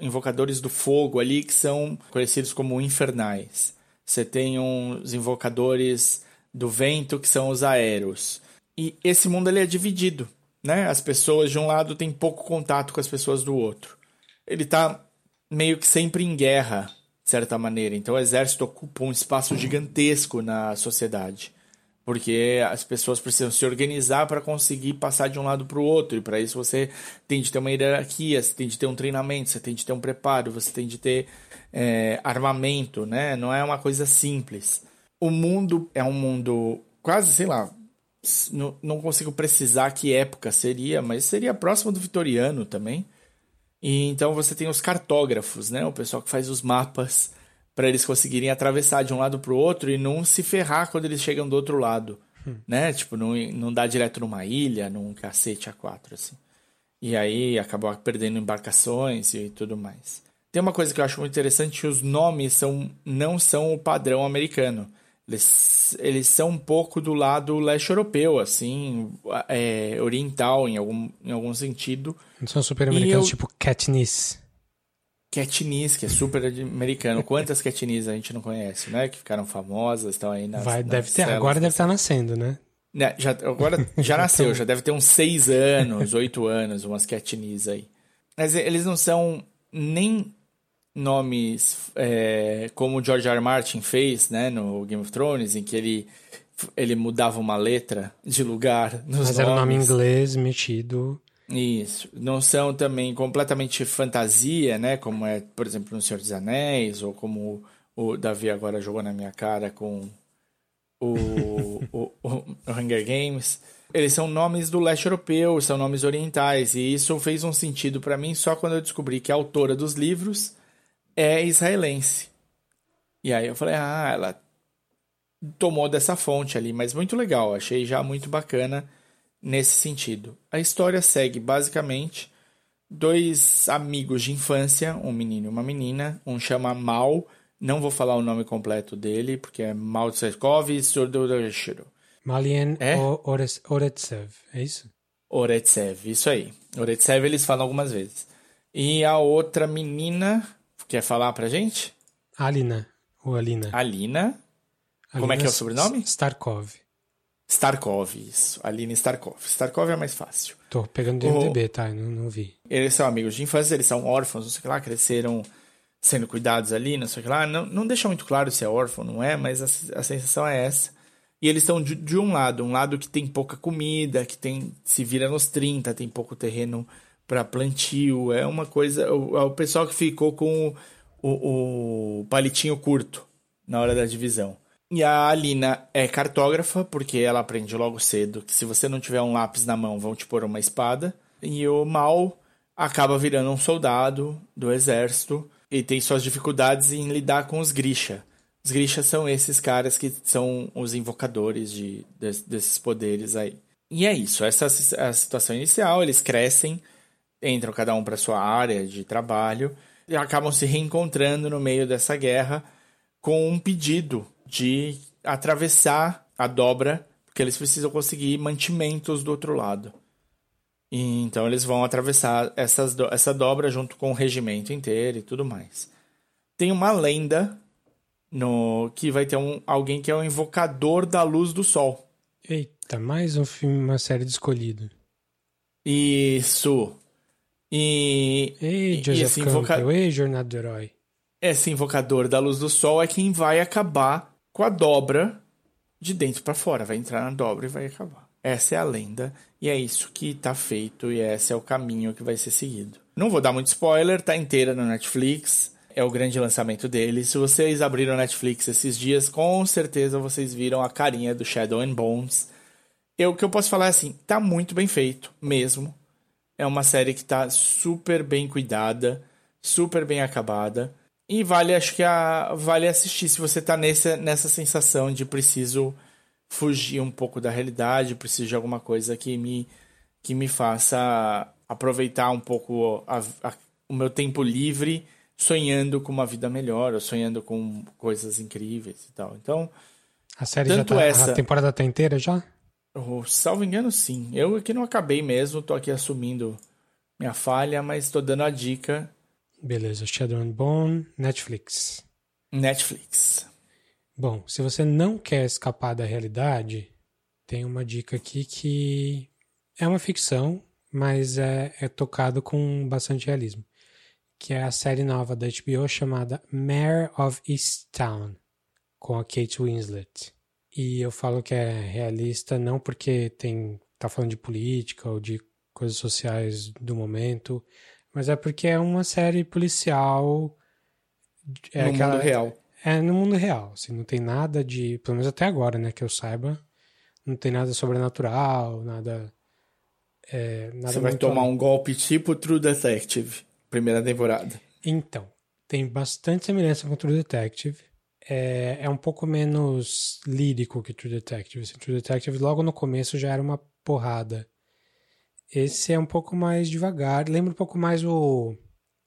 invocadores do fogo ali que são conhecidos como infernais. Você tem os invocadores do vento que são os aéreos. E esse mundo ele é dividido, né? As pessoas de um lado têm pouco contato com as pessoas do outro. Ele está meio que sempre em guerra, de certa maneira. Então o exército ocupa um espaço gigantesco na sociedade porque as pessoas precisam se organizar para conseguir passar de um lado para o outro, e para isso você tem de ter uma hierarquia, você tem de ter um treinamento, você tem de ter um preparo, você tem de ter é, armamento, né? Não é uma coisa simples. O mundo é um mundo quase, sei lá, não, consigo precisar que época seria, mas seria próximo do vitoriano também. E então você tem os cartógrafos, né? O pessoal que faz os mapas para eles conseguirem atravessar de um lado para o outro e não se ferrar quando eles chegam do outro lado, hum. né? Tipo, não, não dá direto numa ilha, num cacete a quatro, assim. E aí acabou perdendo embarcações e tudo mais. Tem uma coisa que eu acho muito interessante, os nomes são, não são o padrão americano. Eles, eles são um pouco do lado leste europeu, assim, é, oriental em algum, em algum sentido. Não são super americanos, eu... tipo Katniss. Katniss, que é super americano. Quantas Katniss a gente não conhece, né? Que ficaram famosas, estão aí nas. Vai, deve ter, agora deve estar nascendo, né? né? Já, agora já nasceu, já deve ter uns seis anos, oito anos, umas Katniss aí. Mas eles não são nem nomes é, como o George R. R. Martin fez, né, no Game of Thrones, em que ele ele mudava uma letra de lugar nos Mas nomes. era um nome inglês metido isso. Não são também completamente fantasia, né? Como é, por exemplo, no Senhor dos Anéis, ou como o Davi agora jogou na minha cara com o, o, o, Hunger Games. Eles são nomes do leste europeu, são nomes orientais, e isso fez um sentido para mim só quando eu descobri que a autora dos livros é israelense. E aí eu falei, ah, ela tomou dessa fonte ali, mas muito legal, achei já muito bacana nesse sentido. A história segue basicamente dois amigos de infância, um menino e uma menina, um chama Mal, não vou falar o nome completo dele, porque é Mal Tserkov Surdurashiro. Malien é? Oretsev, é isso? Oretsev, isso aí. Oretsev eles falam algumas vezes. E a outra menina, quer falar pra gente? Alina, ou Alina. Alina. Alina Como é que é o sobrenome? Starkov. Starkov, isso. Aline Starkov. Starkov é mais fácil. Tô pegando do MDB, tá? Não, não vi. Eles são amigos de infância, eles são órfãos, não sei o que lá, cresceram sendo cuidados ali, não sei o que lá. Não, não deixa muito claro se é órfão, não é, mas a, a sensação é essa. E eles estão de, de, um lado, um lado que tem pouca comida, que tem se vira nos 30, tem pouco terreno para plantio. É uma coisa. O, é o pessoal que ficou com o, o, o palitinho curto na hora da divisão. E a Alina é cartógrafa, porque ela aprende logo cedo que se você não tiver um lápis na mão, vão te pôr uma espada. E o Mal acaba virando um soldado do exército e tem suas dificuldades em lidar com os Grisha. Os Grisha são esses caras que são os invocadores de, de desses poderes aí. E é isso, essa é a situação inicial. Eles crescem, entram cada um para sua área de trabalho e acabam se reencontrando no meio dessa guerra com um pedido de atravessar a dobra, porque eles precisam conseguir mantimentos do outro lado. E, então eles vão atravessar essas do essa dobra junto com o regimento inteiro e tudo mais. Tem uma lenda no que vai ter um, alguém que é o invocador da luz do sol. Eita, mais um filme, uma série de escolhido. Isso. E. Ei, Joseph e esse Campbell, ei, Jornada do Herói. Esse invocador da luz do sol é quem vai acabar com a dobra de dentro para fora. Vai entrar na dobra e vai acabar. Essa é a lenda e é isso que tá feito e esse é o caminho que vai ser seguido. Não vou dar muito spoiler, tá inteira no Netflix. É o grande lançamento dele. Se vocês abriram a Netflix esses dias, com certeza vocês viram a carinha do Shadow and Bones. Eu, o que eu posso falar é assim, tá muito bem feito, mesmo. É uma série que tá super bem cuidada, super bem acabada. E vale, acho que a, vale assistir se você tá nessa, nessa sensação de preciso fugir um pouco da realidade, preciso de alguma coisa que me, que me faça aproveitar um pouco a, a, o meu tempo livre sonhando com uma vida melhor, ou sonhando com coisas incríveis e tal. Então, a série já tá, essa, a temporada tá inteira já? Oh, salvo engano, sim. Eu aqui não acabei mesmo, tô aqui assumindo minha falha, mas tô dando a dica. Beleza, Shadow and Bone, Netflix. Netflix. Bom, se você não quer escapar da realidade, tem uma dica aqui que é uma ficção, mas é, é tocado com bastante realismo, que é a série nova da HBO chamada Mayor of Easttown, com a Kate Winslet. E eu falo que é realista não porque tem tá falando de política ou de coisas sociais do momento, mas é porque é uma série policial é no aquela, mundo real. É no mundo real, assim, não tem nada de, pelo menos até agora, né, que eu saiba, não tem nada sobrenatural, nada é, nada Você vai tomar além. um golpe tipo True Detective, primeira temporada. Então, tem bastante semelhança com True Detective é, é um pouco menos lírico que True Detective. Assim, True Detective logo no começo já era uma porrada. Esse é um pouco mais devagar. Lembra um pouco mais o.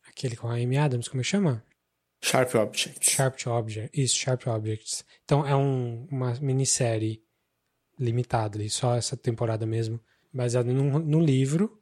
aquele com a Amy Adams, como é chama? Sharp Objects. Sharp Objects. Isso, Sharp Objects. Então é um, uma minissérie limitada ali, só essa temporada mesmo, baseada num, num livro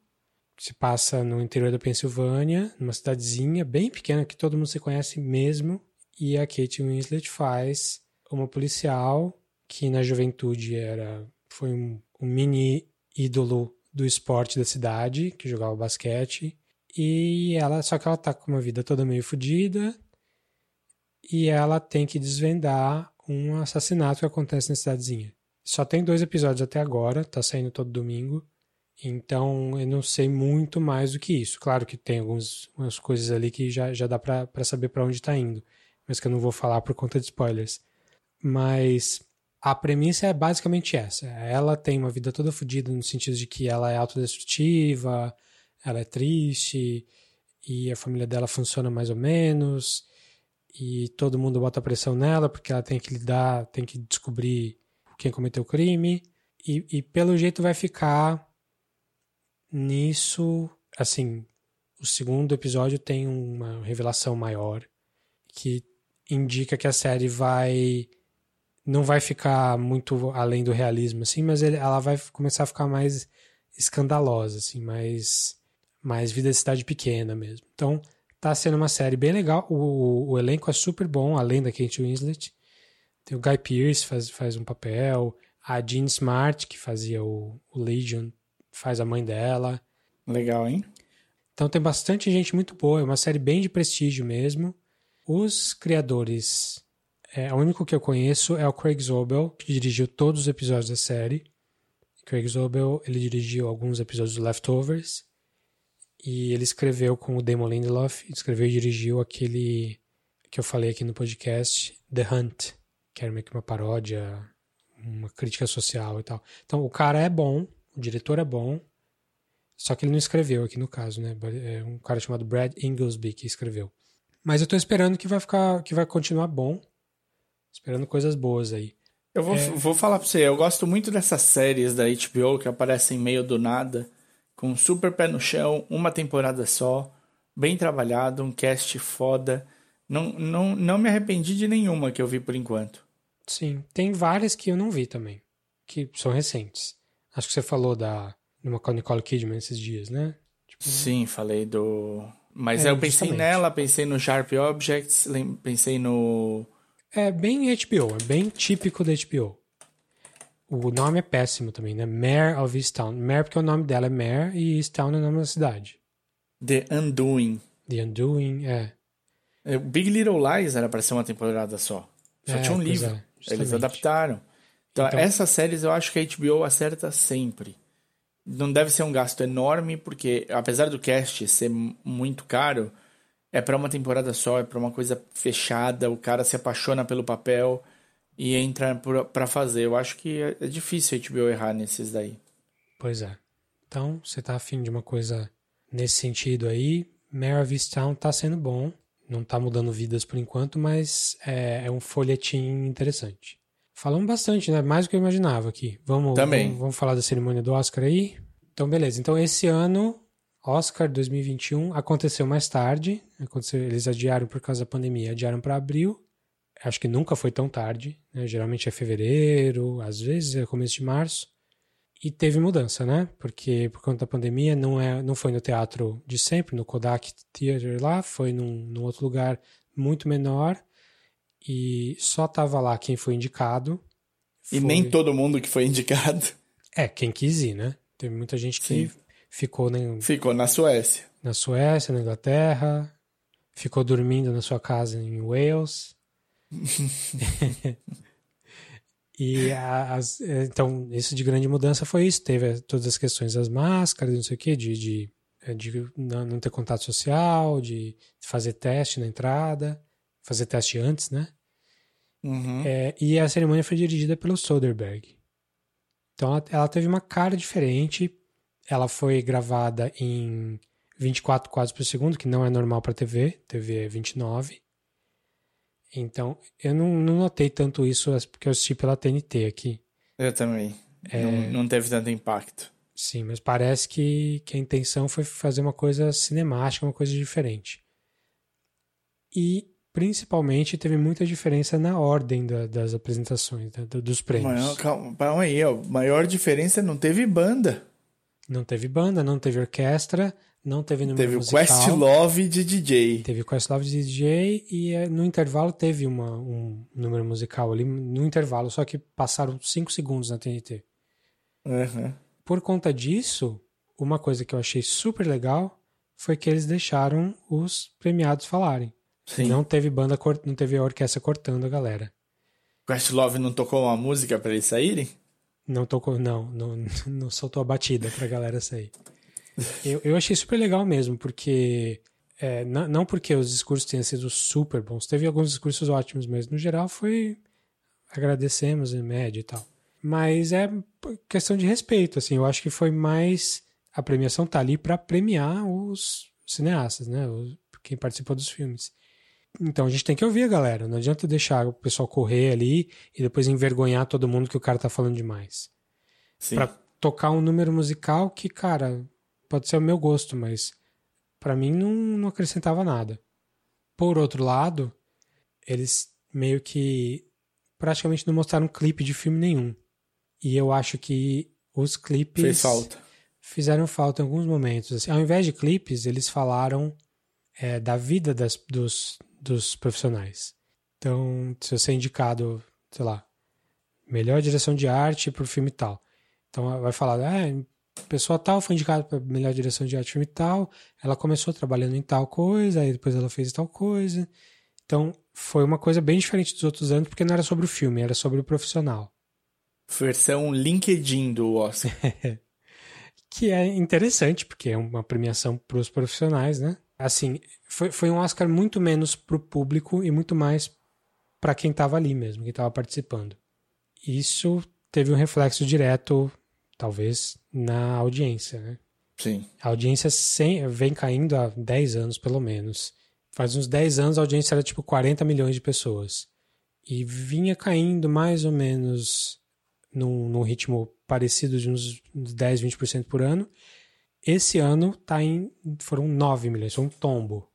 que se passa no interior da Pensilvânia, numa cidadezinha bem pequena que todo mundo se conhece mesmo e a Kate Winslet faz uma policial que na juventude era foi um, um mini ídolo do esporte da cidade, que jogava basquete, e ela só que ela tá com uma vida toda meio fodida e ela tem que desvendar um assassinato que acontece na cidadezinha. Só tem dois episódios até agora, tá saindo todo domingo. Então eu não sei muito mais do que isso. Claro que tem algumas coisas ali que já, já dá para saber para onde tá indo mas que eu não vou falar por conta de spoilers. Mas a premissa é basicamente essa. Ela tem uma vida toda fodida no sentido de que ela é autodestrutiva, ela é triste, e a família dela funciona mais ou menos, e todo mundo bota pressão nela porque ela tem que lidar, tem que descobrir quem cometeu o crime, e, e pelo jeito vai ficar nisso, assim, o segundo episódio tem uma revelação maior que indica que a série vai não vai ficar muito além do realismo assim, mas ele, ela vai começar a ficar mais escandalosa assim, mais mais vida de cidade pequena mesmo. Então, tá sendo uma série bem legal. O, o, elenco é super bom, além da Kate Winslet. Tem o Guy Pearce faz faz um papel, a Jean Smart que fazia o, o Legion faz a mãe dela. Legal, hein? Então tem bastante gente muito boa, é uma série bem de prestígio mesmo. Os criadores, é, o único que eu conheço é o Craig Zobel, que dirigiu todos os episódios da série. Craig Zobel, ele dirigiu alguns episódios do Leftovers. E ele escreveu com o Damon Lindelof, escreveu e dirigiu aquele que eu falei aqui no podcast, The Hunt, que era meio que uma paródia, uma crítica social e tal. Então, o cara é bom, o diretor é bom, só que ele não escreveu aqui no caso, né? É um cara chamado Brad Inglesby que escreveu. Mas eu tô esperando que vai ficar, que vai continuar bom. Esperando coisas boas aí. Eu vou, é... vou falar pra você, eu gosto muito dessas séries da HBO que aparecem meio do nada, com super pé no chão, uma temporada só, bem trabalhado, um cast foda. Não, não, não me arrependi de nenhuma que eu vi por enquanto. Sim, tem várias que eu não vi também, que são recentes. Acho que você falou da numa com a Nicole Kidman esses dias, né? Tipo... Sim, falei do mas é, eu pensei justamente. nela, pensei no Sharp Objects, pensei no. É bem HBO, é bem típico da HBO. O nome é péssimo também, né? Mare of Easttown. Mare porque o nome dela é Mare e Easttown é o nome da cidade. The Undoing. The Undoing, é. é Big Little Lies era para ser uma temporada só. Só é, tinha um livro. É, Eles adaptaram. Então, então, essas séries eu acho que a HBO acerta sempre não deve ser um gasto enorme, porque apesar do cast ser muito caro, é para uma temporada só, é para uma coisa fechada, o cara se apaixona pelo papel e entra para fazer. Eu acho que é, é difícil a HBO errar nesses daí. Pois é. Então, você tá afim de uma coisa nesse sentido aí, Mare of Easttown tá sendo bom. Não tá mudando vidas por enquanto, mas é, é um folhetim interessante. Falamos bastante, né? Mais do que eu imaginava aqui. Vamos, Também. vamos, vamos falar da cerimônia do Oscar aí? Então, beleza. Então, esse ano, Oscar 2021, aconteceu mais tarde. Aconteceu, eles adiaram por causa da pandemia, adiaram para abril. Acho que nunca foi tão tarde. Né? Geralmente é fevereiro, às vezes é começo de março. E teve mudança, né? Porque por conta da pandemia não, é, não foi no teatro de sempre, no Kodak Theater lá, foi num, num outro lugar muito menor. E só tava lá quem foi indicado. E Foi- nem todo mundo que foi indicado É, quem quis ir, né? Teve muita gente que Sim. Ficou na, ficou na Suécia. na Suécia, na Inglaterra, ficou dormindo na sua casa em Wales. e a- as, então, isso de grande mudança foi isso. Teve todas as questões das máscaras, não sei o quê, de, de, de não não ter contato social, de fazer teste na entrada, fazer teste antes, né? Uhum. É, e a cerimônia foi dirigida pelo Soderbergh. Então ela, ela teve uma cara diferente. Ela foi gravada em 24 quadros por segundo, que não é normal para TV. TV é 29. Então eu não, não notei tanto isso porque eu assisti pela TNT aqui. Eu também. É. Não, não teve tanto impacto. Sim, mas parece que, que a intenção foi fazer uma coisa cinemática, uma coisa diferente. E principalmente teve muita diferença na ordem da- das apresentações, da- do- dos prêmios. Maior, calma, calma aí, ó. Maior diferença não teve banda. Não teve banda, não teve orquestra, não teve número Teve o musical. Questlove de DJ. Teve o Questlove de DJ e eh, no intervalo teve uma, um número musical ali, no intervalo, só que passaram 5 segundos na TNT. Uhum. Por conta disso, uma coisa que eu achei super legal foi que eles deixaram os premiados falarem. Sim. Não teve banda, não teve a orquestra cortando a galera. Questlove não tocou uma música pra eles saírem? Não tocou, não, não, não soltou a batida pra galera sair. Eu, eu achei super legal mesmo, porque. é, não, não porque os discursos tenham sido super bons, teve alguns discursos ótimos, mas no geral foi. Agradecemos em média e tal. Mas é questão de respeito, assim. Eu acho que foi mais. A premiação tá ali pra premiar os cineastas, né? quem participou dos filmes. Então a gente tem que ouvir a galera. Não adianta deixar o pessoal correr ali e depois envergonhar todo mundo que o cara tá falando demais. Sim. Pra tocar um número musical que, cara, pode ser o meu gosto, mas pra mim não, não acrescentava nada. Por outro lado, eles meio que praticamente não mostraram clipe de filme nenhum. E eu acho que os clipes Fez falta. fizeram falta em alguns momentos. Assim, ao invés de clipes, eles falaram é, da vida das- dos, dos profissionais. Então, se você é indicado, sei lá, melhor direção de arte pro filme tal. Então, vai falar, ah, pessoa tal foi indicada para melhor direção de arte filme tal, ela começou trabalhando em tal coisa, aí depois ela fez tal coisa. Então, foi uma coisa bem diferente dos outros anos, porque não era sobre o filme, era sobre o profissional. Versão LinkedIn do Oscar. Que é interessante, porque é uma premiação para os profissionais, né? Assim, foi, foi um Oscar muito menos para o público e muito mais para quem estava ali mesmo, quem estava participando. Isso teve um reflexo direto, talvez, na audiência, né? Sim. A audiência sem, vem caindo há 10 anos, pelo menos. Faz uns 10 anos a audiência era tipo 40 milhões de pessoas. E vinha caindo mais ou menos num, num ritmo parecido de uns 10, 20% por ano. Esse ano tá em, foram 9 milhões, foi um tombo.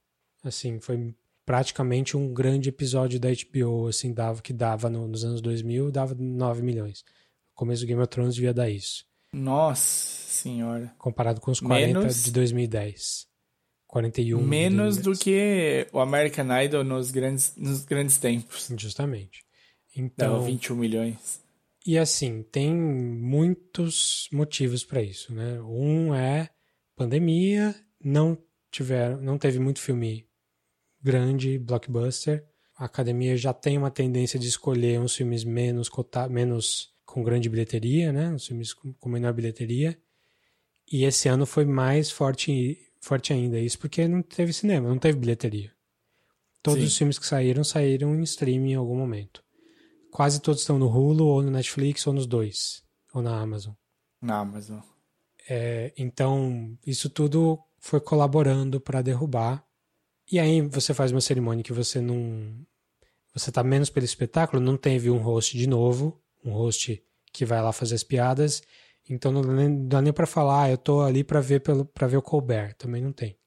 Assim, foi praticamente um grande episódio da HBO, assim, dava, que dava no- nos anos 2000, dava 9 milhões. No começo do Game of Thrones devia dar isso Nossa senhora. comparado com os 40 Menos- de 2010. 41 de Menos do 2010. que o American Idol nos grandes, nos grandes tempos. Justamente. Então, 21 milhões. e assim, tem muitos motivos para isso, né? Um é pandemia, não tiver, não teve muito filme grande, blockbuster. A academia já tem uma tendência de escolher uns filmes menos menos com grande bilheteria, né? Uns filmes com, com menor bilheteria. E esse ano foi mais forte, forte ainda isso porque não teve cinema, não teve bilheteria. Todos Sim. os filmes que saíram saíram em streaming em algum momento. Quase todos estão no Hulu ou no Netflix ou nos dois, ou na Amazon. Na Amazon. É, então, isso tudo foi colaborando para derrubar. E aí você faz uma cerimônia que você não. Você tá menos pelo espetáculo, não teve um host de novo, um host que vai lá fazer as piadas. Então não dá nem, pra falar, ah, eu tô ali pra ver, pelo, pra ver o Colbert. Também não tem.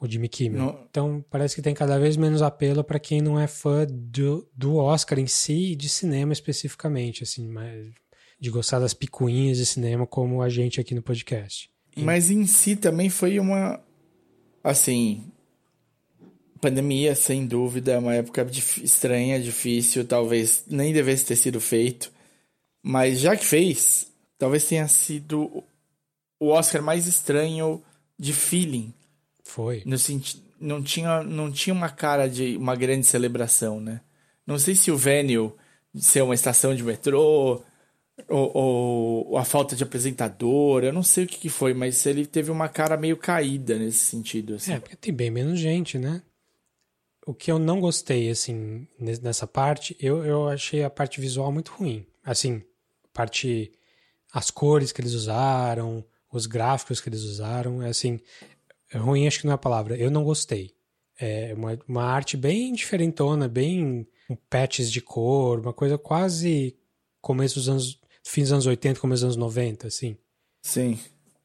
O Jimmy Kimmel. Não. Então parece que tem cada vez menos apelo para quem não é fã do, do Oscar em si e de cinema especificamente, assim, mas de gostar das picuinhas de cinema como a gente aqui no podcast. Mas em si também foi uma. Assim. Pandemia, sem dúvida, é uma época estranha, difícil, talvez nem devesse ter sido feito. Mas já que fez, talvez tenha sido o Oscar mais estranho de feeling. Foi. No sentido, não tinha, não tinha uma cara de uma grande celebração, né? Não sei se o venue ser uma estação de metrô ou, ou, a falta de apresentador, eu não sei o que, que, foi, mas ele teve uma cara meio caída nesse sentido. Assim. É, porque tem bem menos gente, né? O que eu não gostei, assim, nessa parte, eu, eu achei a parte visual muito ruim. Assim, parte as cores que eles usaram, os gráficos que eles usaram, é assim, é ruim acho que não é a palavra, eu não gostei. É uma, uma arte bem diferentona, bem um patches de cor, uma coisa quase começo dos anos, fins dos anos 80, começo dos anos 90, assim. Sim.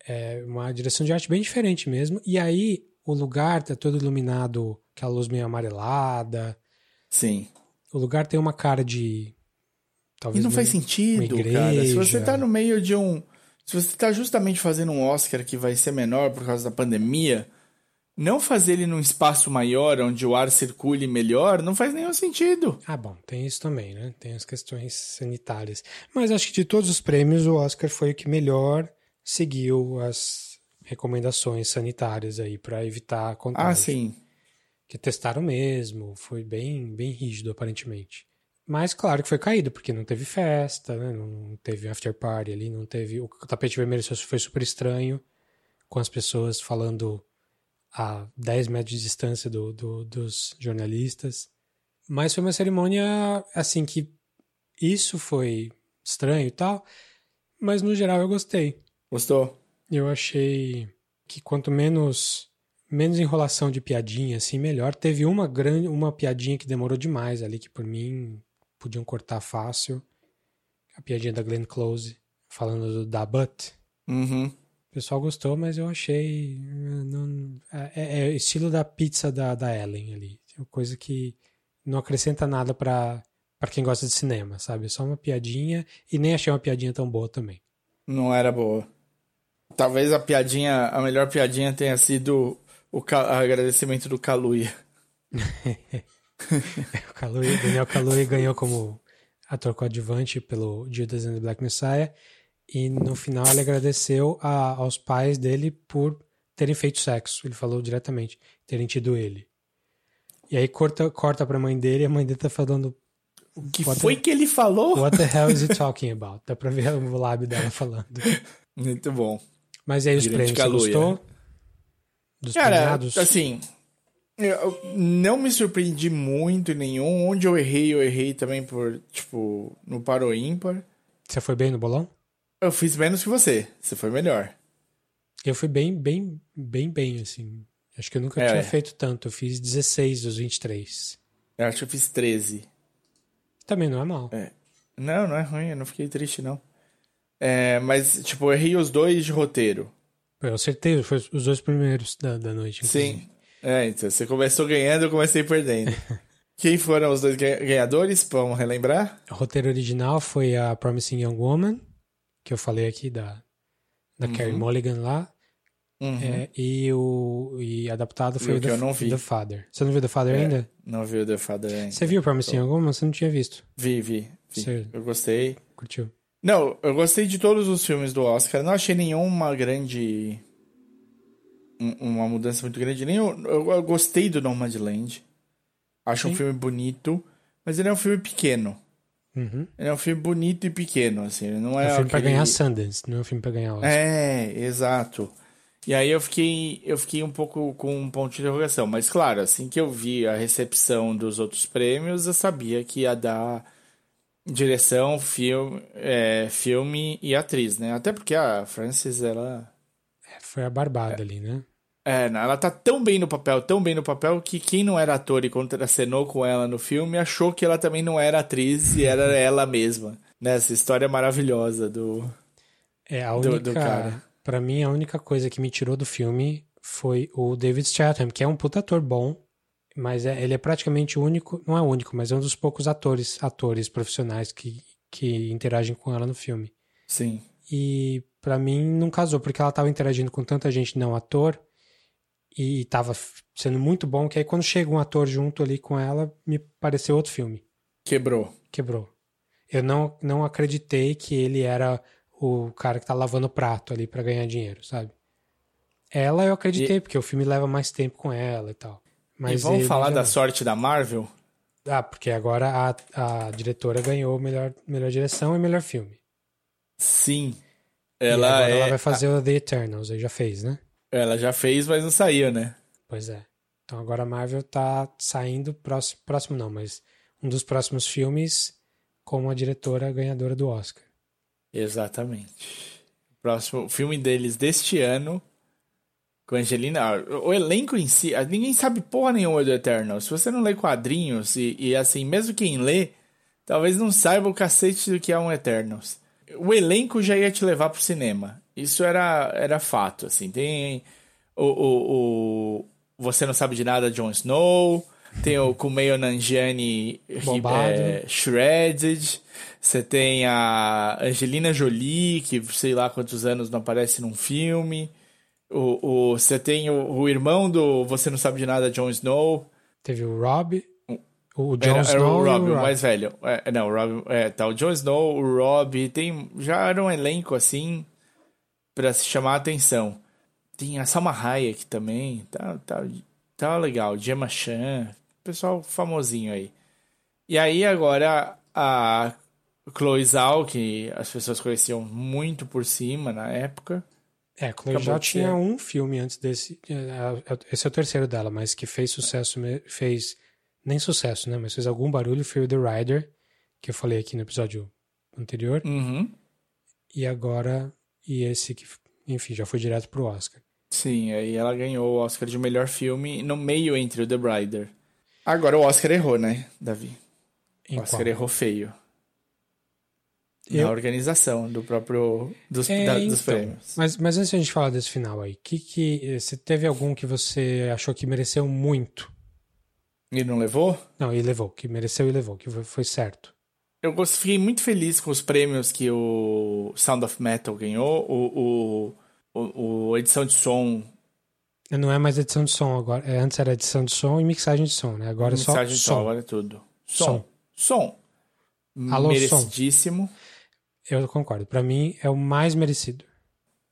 É uma direção de arte bem diferente mesmo. E aí o lugar tá todo iluminado, aquela luz meio amarelada. Sim. O lugar tem uma cara de Talvez e não faz sentido, cara. Se você tá no meio de um. Se você tá justamente fazendo um Oscar que vai ser menor por causa da pandemia, não fazer ele num espaço maior onde o ar circule melhor não faz nenhum sentido. Ah, bom, tem isso também, né? Tem as questões sanitárias. Mas acho que de todos os prêmios, o Oscar foi o que melhor seguiu as recomendações sanitárias aí para evitar contágio. Ah, sim. Que testaram mesmo, foi bem, bem rígido aparentemente. Mas claro que foi caído, porque não teve festa, né? não teve after party ali, não teve. O tapete vermelho foi super estranho, com as pessoas falando a 10 metros de distância do, do, dos jornalistas. Mas foi uma cerimônia, assim, que isso foi estranho e tal, mas no geral eu gostei. Gostou? Eu achei que quanto menos menos enrolação de piadinha, assim, melhor. Teve uma grande, uma piadinha que demorou demais ali, que por mim podiam cortar fácil. A piadinha da Glenn Close falando do da Butt. Uhum. Pessoal gostou, mas eu achei. Não, é, é, é estilo da pizza da, da Ellen ali. É uma coisa que não acrescenta nada para para quem gosta de cinema, sabe? É só uma piadinha e nem achei uma piadinha tão boa também. Não era boa. Talvez a piadinha, a melhor piadinha tenha sido o agradecimento do Kaluuya. o Kaluuya, Daniel Kaluuya ganhou como ator coadjuvante pelo Judas and the Black Messiah e no final ele agradeceu a, aos pais dele por terem feito sexo. Ele falou diretamente, terem tido ele. E aí corta, corta pra mãe dele e a mãe dele tá falando. O que foi the, que ele falou? What the hell is he talking about? Dá pra ver o lábio dela falando. Muito bom. Mas aí os prêmios, você gostou? Dos Cara, premiados? assim, eu não me surpreendi muito em nenhum. Onde eu errei, eu errei também por, tipo, no paro ímpar. Você foi bem no bolão? Eu fiz menos que você. Você foi melhor. Eu fui bem, bem, bem, bem, assim. Acho que eu nunca é, tinha é. feito tanto. Eu fiz 16 dos 23. Eu acho que eu fiz 13. Também não é mal. É. Não, não é ruim. Eu não fiquei triste, não. É, mas, tipo, eu errei os dois de roteiro. Eu acertei. Foi os dois primeiros da, da noite. Inclusive. Sim. É, então você começou ganhando, eu comecei perdendo. Quem foram os dois ganhadores? Vamos relembrar? O roteiro original foi a Promising Young Woman, que eu falei aqui da, da uhum. Carrie Mulligan lá. Uhum. É, e o e adaptado foi o The, The, Father. Você não viu The Father é, ainda? Não viu The Father ainda. Você viu Promising Young Woman? Você não tinha visto? Vi, vi. vi. Você eu gostei. Curtiu? Não, eu gostei de todos os filmes do Oscar. Não achei nenhuma grande uma mudança muito grande. Nem eu, eu, eu gostei do Nomadland. Acho Sim. um filme bonito, mas ele é um filme pequeno. Uhum. Ele é um filme bonito e pequeno, assim. Ele não é, é um filme aquele... pra ganhar Sundance, não é um filme pra ganhar Oscar. É, exato. E aí eu fiquei, eu fiquei um pouco com um ponto de interrogação. Mas claro, assim que eu vi a recepção dos outros prêmios, eu sabia que ia dar direção, filme, é, filme e atriz, né? Até porque a Frances, ela foi a barbada é. ali, né? É, ela tá tão bem no papel, tão bem no papel, que quem não era ator e contracenou com ela no filme achou que ela também não era atriz e era ela mesma. Nessa história maravilhosa do. É, a única. do cara. Pra mim, a única coisa que me tirou do filme foi o David Stratham, que é um puta ator bom, mas é, ele é praticamente o único. Não é o único, mas é um dos poucos atores, atores profissionais que, que interagem com ela no filme. Sim. E pra mim não casou, porque ela tava interagindo com tanta gente não ator e tava sendo muito bom, que aí quando chega um ator junto ali com ela, me pareceu outro filme. Quebrou. Quebrou. Eu não, não acreditei que ele era o cara que tá lavando prato ali para ganhar dinheiro, sabe? Ela eu acreditei, E- porque o filme leva mais tempo com ela e tal. Mas e vamos ele falar da sorte da Marvel? Ah, porque agora a, a diretora ganhou melhor, melhor direção e melhor filme. Sim. Ela agora é. ela vai fazer o The Eternals, aí já fez, né? Ela já fez, mas não saiu, né? Pois é. Então agora a Marvel tá saindo próximo, próximo não, mas um dos próximos filmes como a diretora ganhadora do Oscar. Exatamente. Próximo filme deles deste ano. Com a Angelina. O elenco em si. Ninguém sabe porra nenhuma do Eternal. Se você não lê quadrinhos, e, e assim, mesmo quem lê, talvez não saiba o cacete do que é um Eternals. O elenco já ia te levar pro cinema. Isso era, era fato, assim. Tem o, o, o Você Não Sabe de Nada, Jon Snow. Tem o Kumail Nanjiani é, Shredded. Você tem a Angelina Jolie, que sei lá quantos anos não aparece num filme. O, o, você tem o, o irmão do Você Não Sabe de Nada, Jon Snow. Teve o Rob, o Jon Era, era Snow o e Rob, o o mais velho. É, não, o Rob, é, tá o Jon Snow, o Rob, tem, já era um elenco assim pra se chamar a atenção. Tem a Salma Hayek também, tá, tá, tá legal. Gemma Chan, pessoal famosinho aí. E aí agora a Chloe Zhao, que as pessoas conheciam muito por cima na época. É, Chloe de tinha um filme antes desse. é, é, Esse é o terceiro dela, mas que fez sucesso, fez. Nem sucesso, né? Mas fez algum barulho, foi o The Rider, que eu falei aqui no episódio anterior. Uhum. E agora. E esse que, enfim, já foi direto pro Oscar. Sim, aí ela ganhou o Oscar de melhor filme no meio entre o The Rider. Agora o Oscar errou, né, Davi? Em O Oscar qual? errou feio. Eu- Na organização do próprio dos, É, da- dos então, prêmios. Mas, mas antes de a gente falar desse final aí, que, que, você teve algum que você achou que mereceu muito? E não levou? Não, e levou, que mereceu e levou, que foi, foi certo. Eu fiquei muito feliz com os prêmios que o Sound of Metal ganhou. O, o, o, o edição de som, Não é mais edição de som agora. É, antes era edição de som e mixagem de som, né? Agora é só mensagem de som, som. agora é tudo. Som. Som. Som. Alô, Merecidíssimo. Eu concordo. Pra mim é o mais merecido.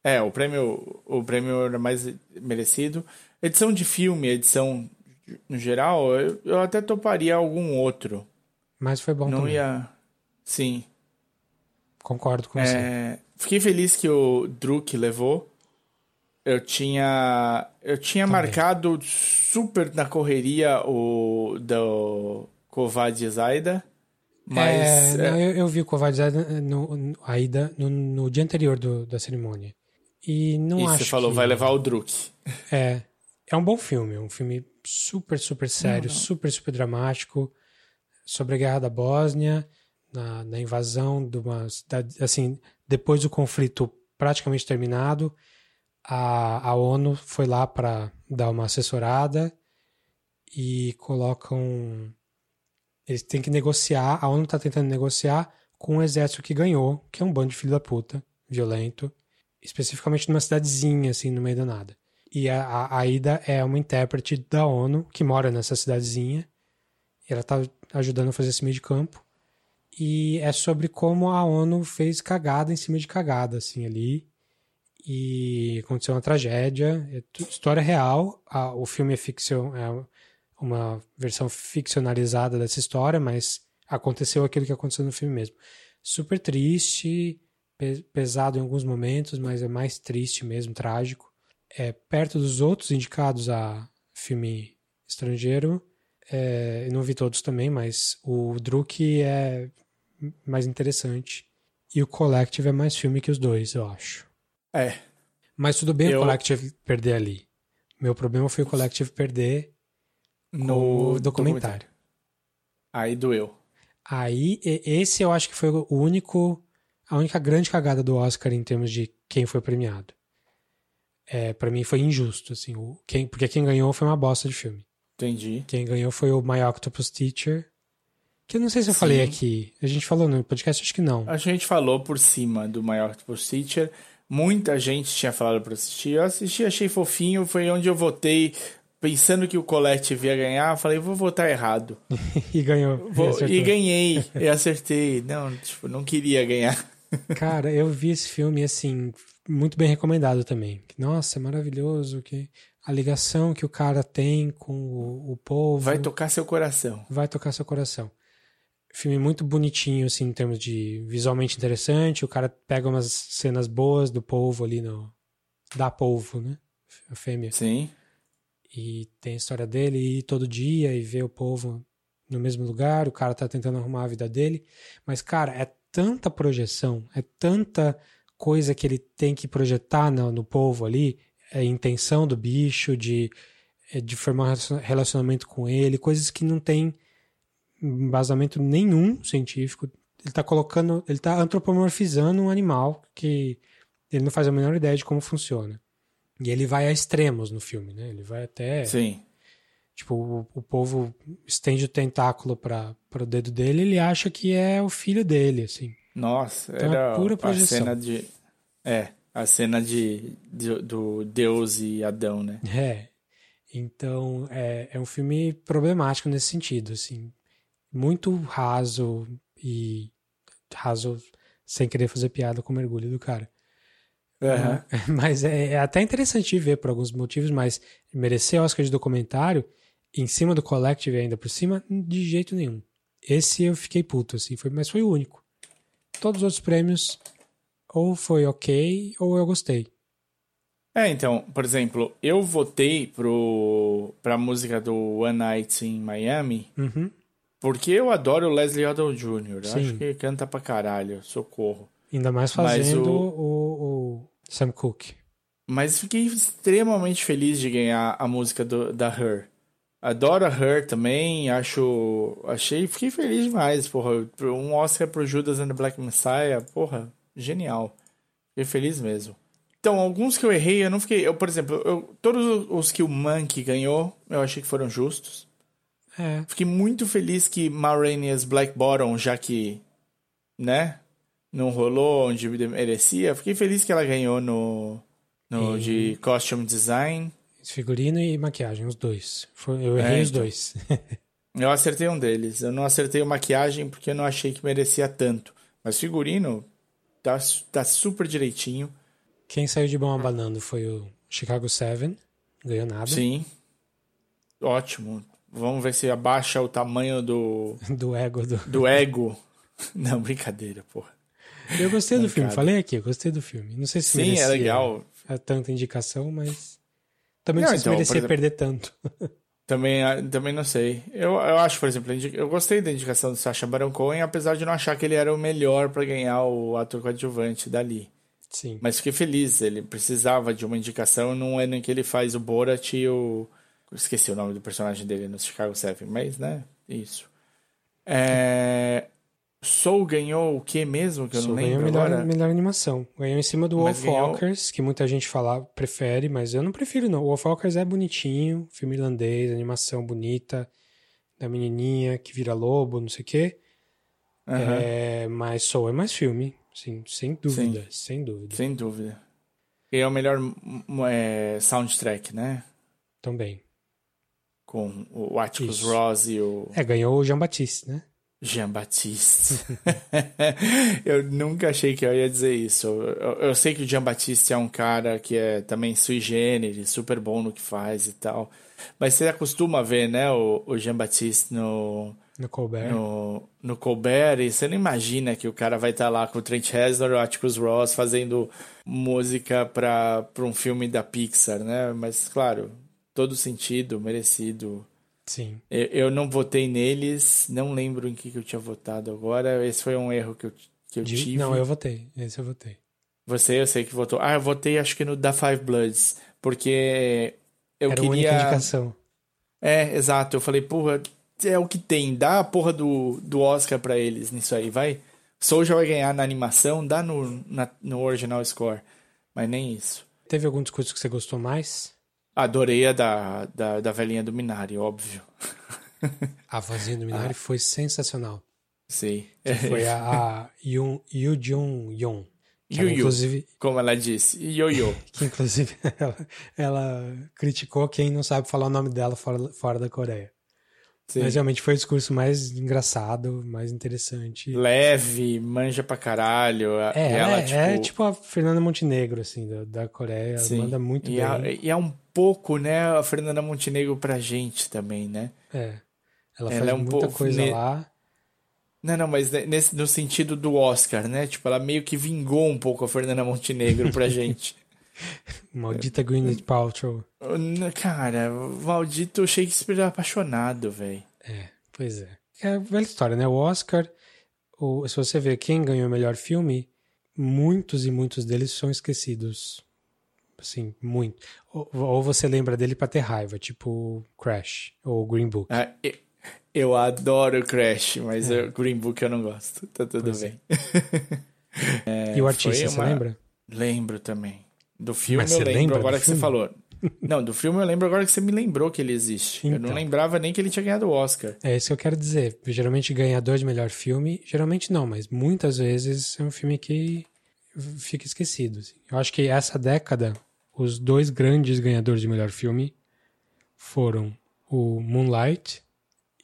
É, o prêmio, o prêmio era mais merecido. Edição de filme, edição no geral, eu, eu até toparia algum outro. Mas foi bom Não também. ia. Sim. Concordo com você. É, fiquei feliz que o Druk levou. Eu tinha. Eu tinha Também. marcado super na correria o do Kovad Zaida. Mas. É, não, é, eu, eu vi o Kovacs no, no, a ida no, no dia anterior do- da cerimônia. E não e acho você falou, que... vai levar o Druk. É, é um bom filme, é um filme super, super sério, super, super dramático, sobre a guerra da Bósnia, na, na invasão de uma cidade, assim, depois do conflito praticamente terminado, a, a ONU foi lá para dar uma assessorada e colocam. Eles têm que negociar, a ONU está tentando negociar com o exército que ganhou, que é um bando de filho da puta, violento, especificamente numa cidadezinha, assim, no meio da nada. E a, a Aida é uma intérprete da ONU que mora nessa cidadezinha. E ela tá ajudando a fazer esse meio de campo. E é sobre como a ONU fez cagada em cima de cagada, assim, ali. E aconteceu uma tragédia. É história real. A- o filme é, ficção, é uma versão ficcionalizada dessa história, mas aconteceu aquilo que aconteceu no filme mesmo. Super triste, pe- pesado em alguns momentos, mas é mais triste mesmo, trágico é, perto dos outros indicados a filme estrangeiro. É, não vi todos também, mas o Druk é mais interessante. E o Collective é mais filme que os dois, eu acho. É. Mas tudo bem Eu- o Collective perder ali. Meu problema foi o Collective perder No o documentário. Aí doeu. Aí, esse eu acho que foi o único, a única grande cagada do Oscar em termos de quem foi premiado. É, para mim foi injusto, assim, o, quem, porque quem ganhou foi uma bosta de filme. Entendi. Quem ganhou foi o My Octopus Teacher, que eu não sei se eu falei Sim. aqui. A gente falou no podcast, acho que não. A gente falou por cima do maior Octopus Teacher. Muita gente tinha falado pra assistir. Eu assisti, achei fofinho. Foi onde eu votei, pensando que o Collective ia ganhar. Falei, vou votar errado. e ganhou. Vou- e ganhei. E acertei. Não, tipo, não queria ganhar. Cara, eu vi esse filme, assim, muito bem recomendado também. Nossa, é maravilhoso. Que a ligação que o cara tem com o, o povo. Vai tocar seu coração. vai tocar seu coração. Filme muito bonitinho, assim, em termos de visualmente interessante. O cara pega umas cenas boas do polvo ali no. Da polvo, né? A fêmea. Sim. E tem a história dele ir todo dia e ver o povo no mesmo lugar. O cara tá tentando arrumar a vida dele. Mas, cara, é tanta projeção, é tanta coisa que ele tem que projetar no, no povo ali. É a intenção do bicho, de, é de formar um relaciona- relacionamento com ele, coisas que não tem embasamento nenhum científico. Ele tá colocando, ele tá antropomorfizando um animal que ele não faz a menor ideia de como funciona. E ele vai a extremos no filme, né? Ele vai até. Sim. Tipo, o, o povo estende o tentáculo para o dedo dele ele acha que é o filho dele, assim. Nossa, Então é era pura a projeção. cena de. É, a cena de, de- do Deus e Adão, né? É. Então, é, é um filme problemático nesse sentido, assim. Muito raso e raso sem querer fazer piada com o mergulho do cara. Aham. Mas é, é até interessante ver por alguns motivos, mas merecer Oscar de documentário em cima do Collective ainda por cima, de jeito nenhum. Esse eu fiquei puto, assim, foi, mas foi o único. Todos os outros prêmios, ou foi ok, ou eu gostei. É, então, por exemplo, eu votei pro, pra música do One Night in Miami Uhum. Porque eu adoro o Leslie Odom Jr. Eu Sim. Acho que canta pra caralho, socorro. Ainda mais fazendo o- o... o Sam Cooke. Mas fiquei extremamente feliz de ganhar a música do, da Her. Adoro a Her também, acho. Achei. Fiquei feliz demais, porra. Um Oscar pro Judas and the Black Messiah, porra, genial. Fiquei feliz mesmo. Então, alguns que eu errei, eu não fiquei. Eu, por exemplo, eu, todos os que o Monkey ganhou, eu achei que foram justos. É, Fiquei muito feliz que Ma Rainey's Black Bottom, já que, né, não rolou onde merecia, fiquei feliz que ela ganhou no, no E- de Costume Design. figurino e maquiagem, os dois. Eu errei É, os então. dois. Eu acertei um deles. Eu não acertei o maquiagem porque eu não achei que merecia tanto. Mas figurino tá, tá super direitinho. Quem saiu de bom abanando foi o Chicago Seven, ganhou nada. Sim. Ótimo. Vamos ver se abaixa o tamanho do, Do ego do. do ego. Não, brincadeira, porra. Eu gostei do filme, falei aqui, eu gostei do filme. Não sei se Sim, é merecia legal. a tanta indicação, mas também Não, não, sei se então, por merecia exemplo- perder tanto. Também, também não sei. Eu, eu acho, por exemplo, eu gostei da indicação do Sacha Baron Cohen, apesar de não achar que ele era o melhor pra ganhar o ator coadjuvante dali. Sim. Mas fiquei feliz, ele precisava de uma indicação num ano em que ele faz o Borat e o. Esqueci o nome do personagem dele no Chicago Seven, mas né, isso. É... Soul ganhou o que mesmo? Que eu Só não ganhou lembro melhor, agora. melhor animação. Ganhou em cima do Mas Wolfwalkers, que muita gente fala, prefere, mas eu não prefiro não. O Wolfwalkers é bonitinho, filme irlandês, animação bonita, da menininha que vira lobo, não sei o quê. Aham, É, mas Soul é mais filme, sim, sem dúvida, sem dúvida. Sem dúvida. Ganhou o melhor m- é, soundtrack, né? Também. Com o Atticus Isso. Ross e o É, ganhou o Jean Baptiste, né? Jean Baptiste. eu nunca achei que eu ia dizer isso. Eu, eu sei que o Jean Baptiste é um cara que é também sui generis, super bom no que faz e tal. Mas você acostuma ver, né, o, o Jean Baptiste no, No Colbert. no, no Colbert e você não imagina que o cara vai estar lá com o Trent Reznor e o Atticus Ross fazendo música para um filme da Pixar, né? Mas, claro, todo sentido, merecido. Sim. Eu, eu não votei neles, não lembro em que, que eu tinha votado agora. Esse foi um erro que eu, que eu De- tive. Não, eu votei. Esse eu votei. Você, eu sei que votou. Ah, eu votei acho que no Da Five Bloods, porque eu Era a queria. única indicação. É, exato. Eu falei, porra, é o que tem. Dá a porra do, do Oscar pra eles nisso aí, vai. Soul já vai ganhar na animação, dá no, na- no original score. Mas nem isso. Teve algum discurso que você gostou mais? Adorei a da, da, da velhinha do Minari, óbvio. A vozinha do Minari foi sensacional. Sei. Foi a, a Yoon, Yoo Jung Yu Yu, inclusive, como ela disse. Yo-yo. que inclusive ela, ela criticou quem não sabe falar o nome dela fora, fora da Coreia. Sim. Mas realmente foi o discurso mais engraçado, mais interessante. Leve, manja pra caralho. a- É, ela é, é tipo a Fernanda Montenegro, assim, da, da Coreia. Sim. manda muito e, bem. é, e é um pouco, né, a Fernanda Montenegro pra gente também, né? É. Ela, Ela faz é um muita pouco coisa ne- lá. Não, não, mas ne- nesse, no sentido do Oscar, né? Tipo, ela meio que vingou um pouco a Fernanda Montenegro pra gente. Maldita Gwyneth Paltrow. Cara, o maldito Shakespeare apaixonado, velho. É, pois é. É a velha história, né? O Oscar, o, se você ver quem ganhou o melhor filme, muitos e muitos deles são esquecidos. Assim, muito. Ou, ou você lembra dele pra ter raiva, tipo Crash ou Green Book. Ah, eu adoro Crash, mas o Green Book eu não gosto. Tá tudo É. Pois é. bem. e o artista, foi você uma- lembra? Lembro também. Do filme Mas eu lembro agora que filme? você falou. Não, do filme eu lembro agora que você me lembrou que ele existe. Eu não Então. lembrava nem que ele tinha ganhado o Oscar. É isso que eu quero dizer. Geralmente ganhador de melhor filme, geralmente não, mas muitas vezes é um filme que fica esquecido. assim. Eu acho que essa década, os dois grandes ganhadores de melhor filme foram o Moonlight,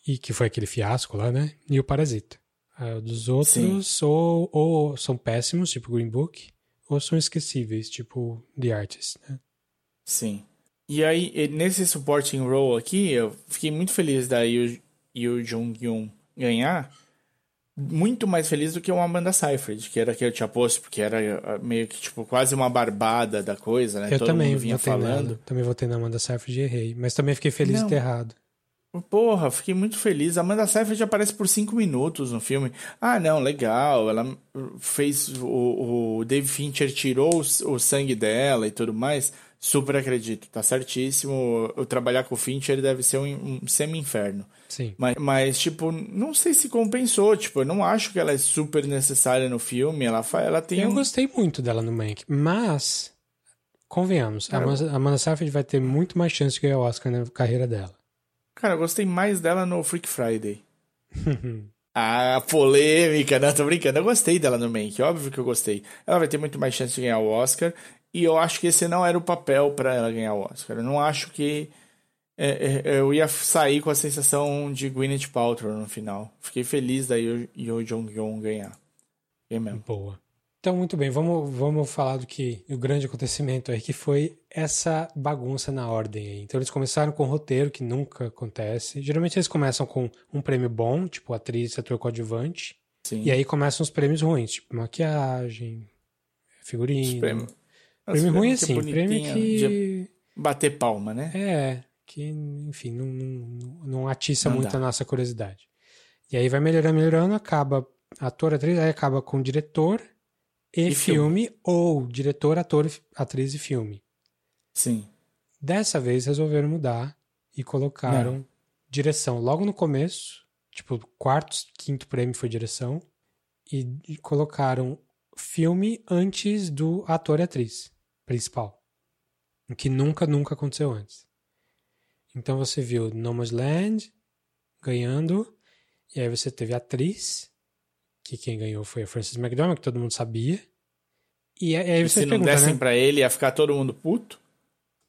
e que foi aquele fiasco lá, né? E o Parasita. Ah, dos outros, ou, ou são péssimos, tipo Green Book, ou são esquecíveis, tipo The Artist, né? Sim. E aí, nesse supporting role aqui, eu fiquei muito feliz da Yoo, Yoo Jung-yoon ganhar. Muito mais feliz do que uma Amanda Seyfried, que era que eu tinha posto, porque era ah, meio que, tipo, quase uma barbada da coisa, né? Eu Todo também mundo vinha falando. nela. Também votei na Amanda Seyfried e errei. Mas também fiquei feliz Não. de ter errado. Porra, fiquei muito feliz. A Amanda Seyfried aparece por cinco minutos no filme. Ah, não, legal. Ela fez. O, o Dave Fincher tirou o, o sangue dela e tudo mais. Super acredito, tá certíssimo. Eu trabalhar com o Fincher deve ser um, um semi-inferno. Sim. Mas, mas, tipo, não sei se compensou. Tipo, eu não acho que ela é super necessária no filme. Ela, ela tem. Eu um- gostei muito dela no Mank, mas convenhamos, a Cara, Amanda, a Amanda Seyfried vai ter muito mais chance de ganhar o Oscar na carreira dela. Cara, eu gostei mais dela no Freak Friday. Ah, polêmica, não, tô brincando. Eu gostei dela no Mank, óbvio que eu gostei. Ela vai ter muito mais chance de ganhar o Oscar. E eu acho que esse não era o papel pra ela ganhar o Oscar. Eu não acho que. é, é, eu ia sair com a sensação de Gwyneth Paltrow no final. Fiquei feliz da Yo, Yo Jong-yoon ganhar. Fiquei mesmo. Boa. Então, muito bem, vamos, vamos falar do que o grande acontecimento aí, que foi essa bagunça na ordem aí. Então, eles começaram com o roteiro, que nunca acontece. Geralmente, eles começam com um prêmio bom, tipo atriz, ator coadjuvante. Sim. E aí começam os prêmios ruins, tipo maquiagem, figurino. Os. Prêmio Os ruim prêmios assim, prêmio bonitinho, que... Bater palma, né? É, que, enfim, não, não, não atiça Não muito dá. a nossa curiosidade. E aí vai melhorando, melhorando, acaba ator, atriz, aí acaba com diretor e, E filme, ou diretor, ator, atriz e filme. Sim. Dessa vez resolveram mudar e colocaram direção logo no começo, tipo, quarto, quinto prêmio foi direção, e, colocaram filme antes do ator e atriz principal. O que nunca, nunca aconteceu antes. Então você viu Nomadland ganhando, e aí você teve atriz, que quem ganhou foi a Frances McDormand, que todo mundo sabia. E aí E você se não pergunta, dessem né? pra ele, ia ficar todo mundo puto?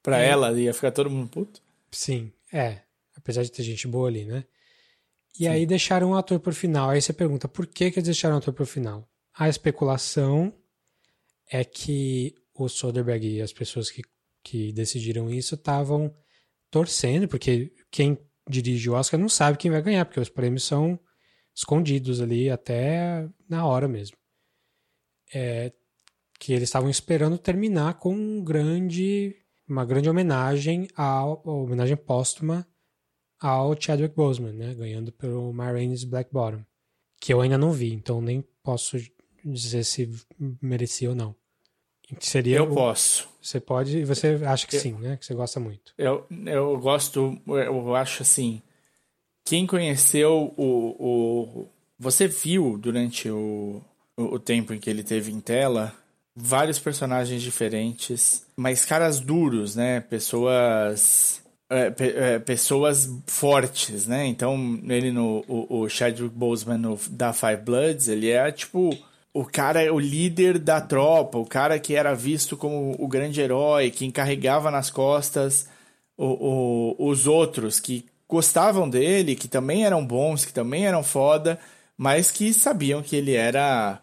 Pra É. ela, ia ficar todo mundo puto? Sim, é. Apesar de ter gente boa ali, né? E aí deixaram o ator por final. Aí você pergunta, por que, que eles deixaram o ator por final? A especulação é que o Soderbergh e as pessoas que, que decidiram isso estavam torcendo, porque quem dirige o Oscar não sabe quem vai ganhar, porque os prêmios são escondidos ali até na hora mesmo. É, que eles estavam esperando terminar com um grande, uma grande homenagem ao, homenagem póstuma ao Chadwick Boseman, né, ganhando pelo Rainey's Black Bottom, que eu ainda não vi, então nem posso dizer se merecia ou não. Seria eu o- posso. Você pode, e você acha que Eu- sim, né? Que você gosta muito. Eu, eu gosto, eu acho assim. Quem conheceu o. o você viu durante o, o, o tempo em que ele teve em tela vários personagens diferentes, mas caras duros, né? Pessoas. é, é, pessoas fortes, né? Então, ele no. O, o Chadwick Boseman no, da Five Bloods, ele é tipo. O cara o líder da tropa, o cara que era visto como o grande herói, que encarregava nas costas o- os outros que gostavam dele, que também eram bons, que também eram foda, mas que sabiam que ele era.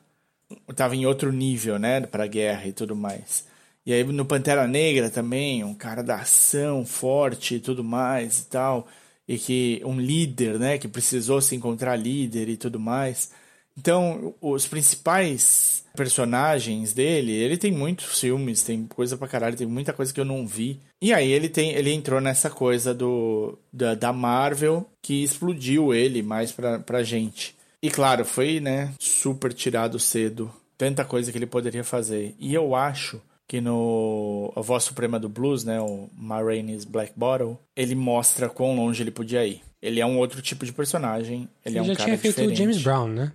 tava em outro nível, né, pra guerra e tudo mais. E aí no Pantera Negra também, um cara da ação forte e tudo mais e tal, e que um líder, né, que precisou se encontrar líder e tudo mais. Então, os principais personagens dele, ele tem muitos filmes, tem coisa pra caralho, tem muita coisa que eu não vi. E aí ele tem, ele entrou nessa coisa do da, da Marvel que explodiu ele mais pra, pra gente. E claro, foi, né, super tirado cedo. Tanta coisa que ele poderia fazer. E eu acho que no A Voz Suprema do Blues, né, o Ma Rainey's Black Bottle, ele mostra quão longe ele podia ir. Ele é um outro tipo de personagem, ele, é um já cara tinha feito diferente. o James Brown, né?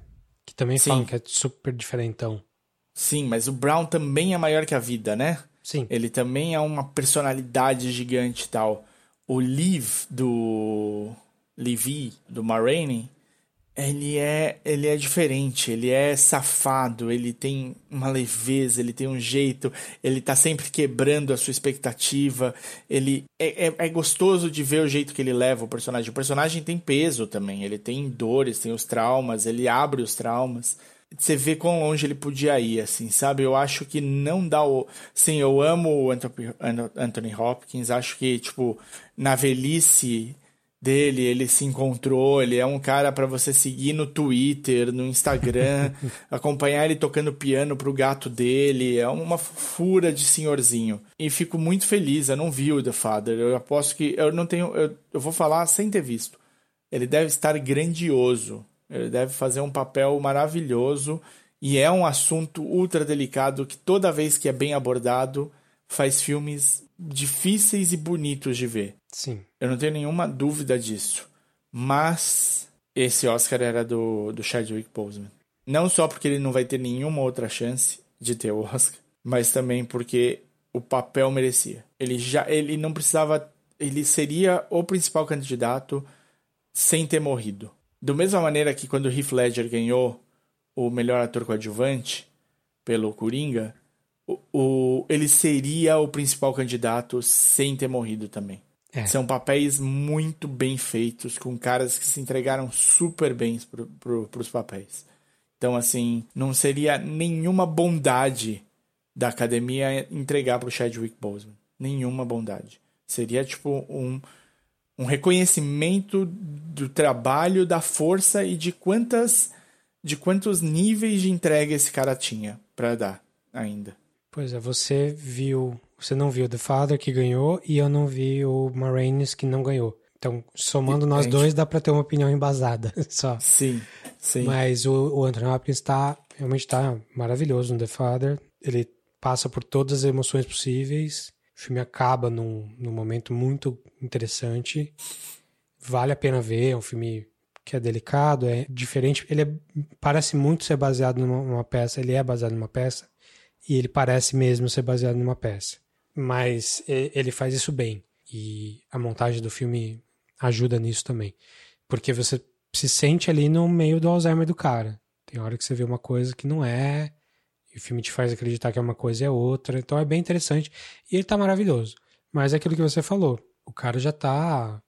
Que também Sim. falam que é super diferentão. Sim, mas o Brown também é maior que a vida, né? Sim. Ele também é uma personalidade gigante e tal. O Liv do Levi, do Ma Rainey, ele é, ele é diferente, ele é safado, ele tem uma leveza, ele tem um jeito, ele tá sempre quebrando a sua expectativa, ele é, é, é gostoso de ver o jeito que ele leva o personagem. O personagem tem peso também, ele tem dores, tem os traumas, ele abre os traumas. Você vê quão longe ele podia ir, assim, sabe? Eu acho que não dá o. Sim, eu amo o Anthony Hopkins, acho que, tipo, na velhice dele, ele se encontrou, ele é um cara pra você seguir no Twitter, no Instagram, acompanhar ele tocando piano pro gato dele, é uma fura de senhorzinho. E fico muito feliz, eu não vi o The Father, eu aposto que eu não tenho, eu, eu vou falar sem ter visto. Ele deve estar grandioso, ele deve fazer um papel maravilhoso e é um assunto ultra delicado que toda vez que é bem abordado faz filmes difíceis e bonitos de ver. Sim. Eu não tenho nenhuma dúvida disso. Mas esse Oscar era do, do Chadwick Boseman. Não só porque ele não vai ter nenhuma outra chance de ter o Oscar, mas também porque o papel merecia. Ele já ele não precisava, ele seria o principal candidato sem ter morrido. Da mesma maneira que quando Heath Ledger ganhou o melhor ator coadjuvante pelo Coringa, o, o, ele seria o principal candidato sem ter morrido também. É. São papéis muito bem feitos, com caras que se entregaram super bem pro, pro, pros papéis. Então, assim, não seria nenhuma bondade da academia entregar pro Chadwick Boseman. Nenhuma bondade. Seria, tipo, um, um reconhecimento do trabalho, da força e de quantas de quantos níveis de entrega esse cara tinha para dar ainda. Pois é, você viu, você não viu The Father que ganhou e eu não vi o Marines que não ganhou. Então, somando nós dois, dá pra ter uma opinião embasada só. Sim, sim. Mas o, o Anthony Hopkins tá, realmente tá maravilhoso no The Father. Ele passa por todas as emoções possíveis. O filme acaba num, num momento muito interessante. Vale a pena ver, é um filme que é delicado, é diferente. Ele é- parece muito ser baseado numa, numa peça, ele é baseado numa peça, e ele parece mesmo ser baseado numa peça. Mas ele faz isso bem. E a montagem do filme ajuda nisso também. Porque você se sente ali no meio do Alzheimer do cara. Tem hora que você vê uma coisa que não é, e o filme te faz acreditar que é uma coisa e é outra. Então é bem interessante. E ele tá maravilhoso. Mas é aquilo que você falou. O cara já tá.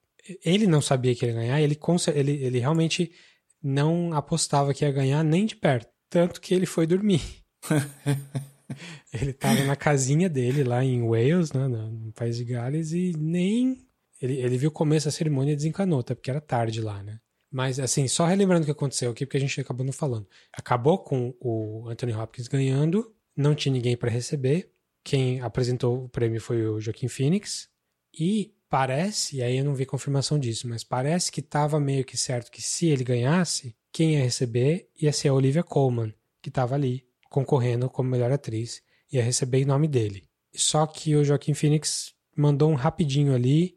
Ele não sabia que ia ganhar, ele, ele, ele realmente não apostava que ia ganhar nem de perto. Tanto que ele foi dormir. ele tava na casinha dele lá em Wales, né, no, país de Gales, e nem. Ele, ele viu o começo da cerimônia e desencanou, até porque era tarde lá, né? Mas, assim, só relembrando o que aconteceu aqui, porque a gente acabou não falando. Acabou com o Anthony Hopkins ganhando, não tinha ninguém para receber. Quem apresentou o prêmio foi o Joaquim Phoenix. E parece, e aí eu não vi confirmação disso, mas parece que estava meio que certo que se ele ganhasse, quem ia receber ia ser a Olivia Colman, que estava ali concorrendo como melhor atriz. ia receber em nome dele. Só que o Joaquim Phoenix mandou um rapidinho ali,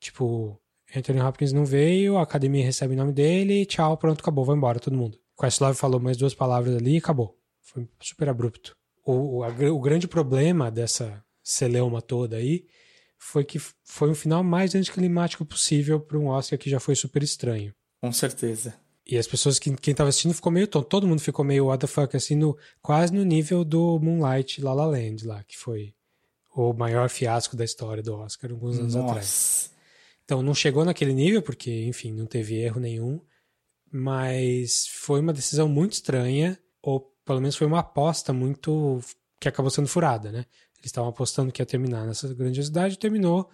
tipo, Anthony Hopkins não veio, a academia recebe em nome dele, tchau, pronto, acabou, vai embora todo mundo. Questlove falou mais duas palavras ali e acabou. Foi super abrupto. O, o, a, o grande problema dessa celeuma toda aí foi que foi um final mais anticlimático possível para um Oscar que já foi super estranho. Com certeza. E as pessoas, que, quem tava assistindo ficou meio tonto. Todo mundo ficou meio what the fuck, assim, no, quase no nível do Moonlight La La Land lá, que foi o maior fiasco da história do Oscar alguns anos Nossa. atrás. Então não chegou naquele nível, porque, enfim, não teve erro nenhum. Mas foi uma decisão muito estranha, ou pelo menos foi uma aposta muito. que acabou sendo furada, né? Eles estavam apostando que ia terminar nessa grandiosidade e terminou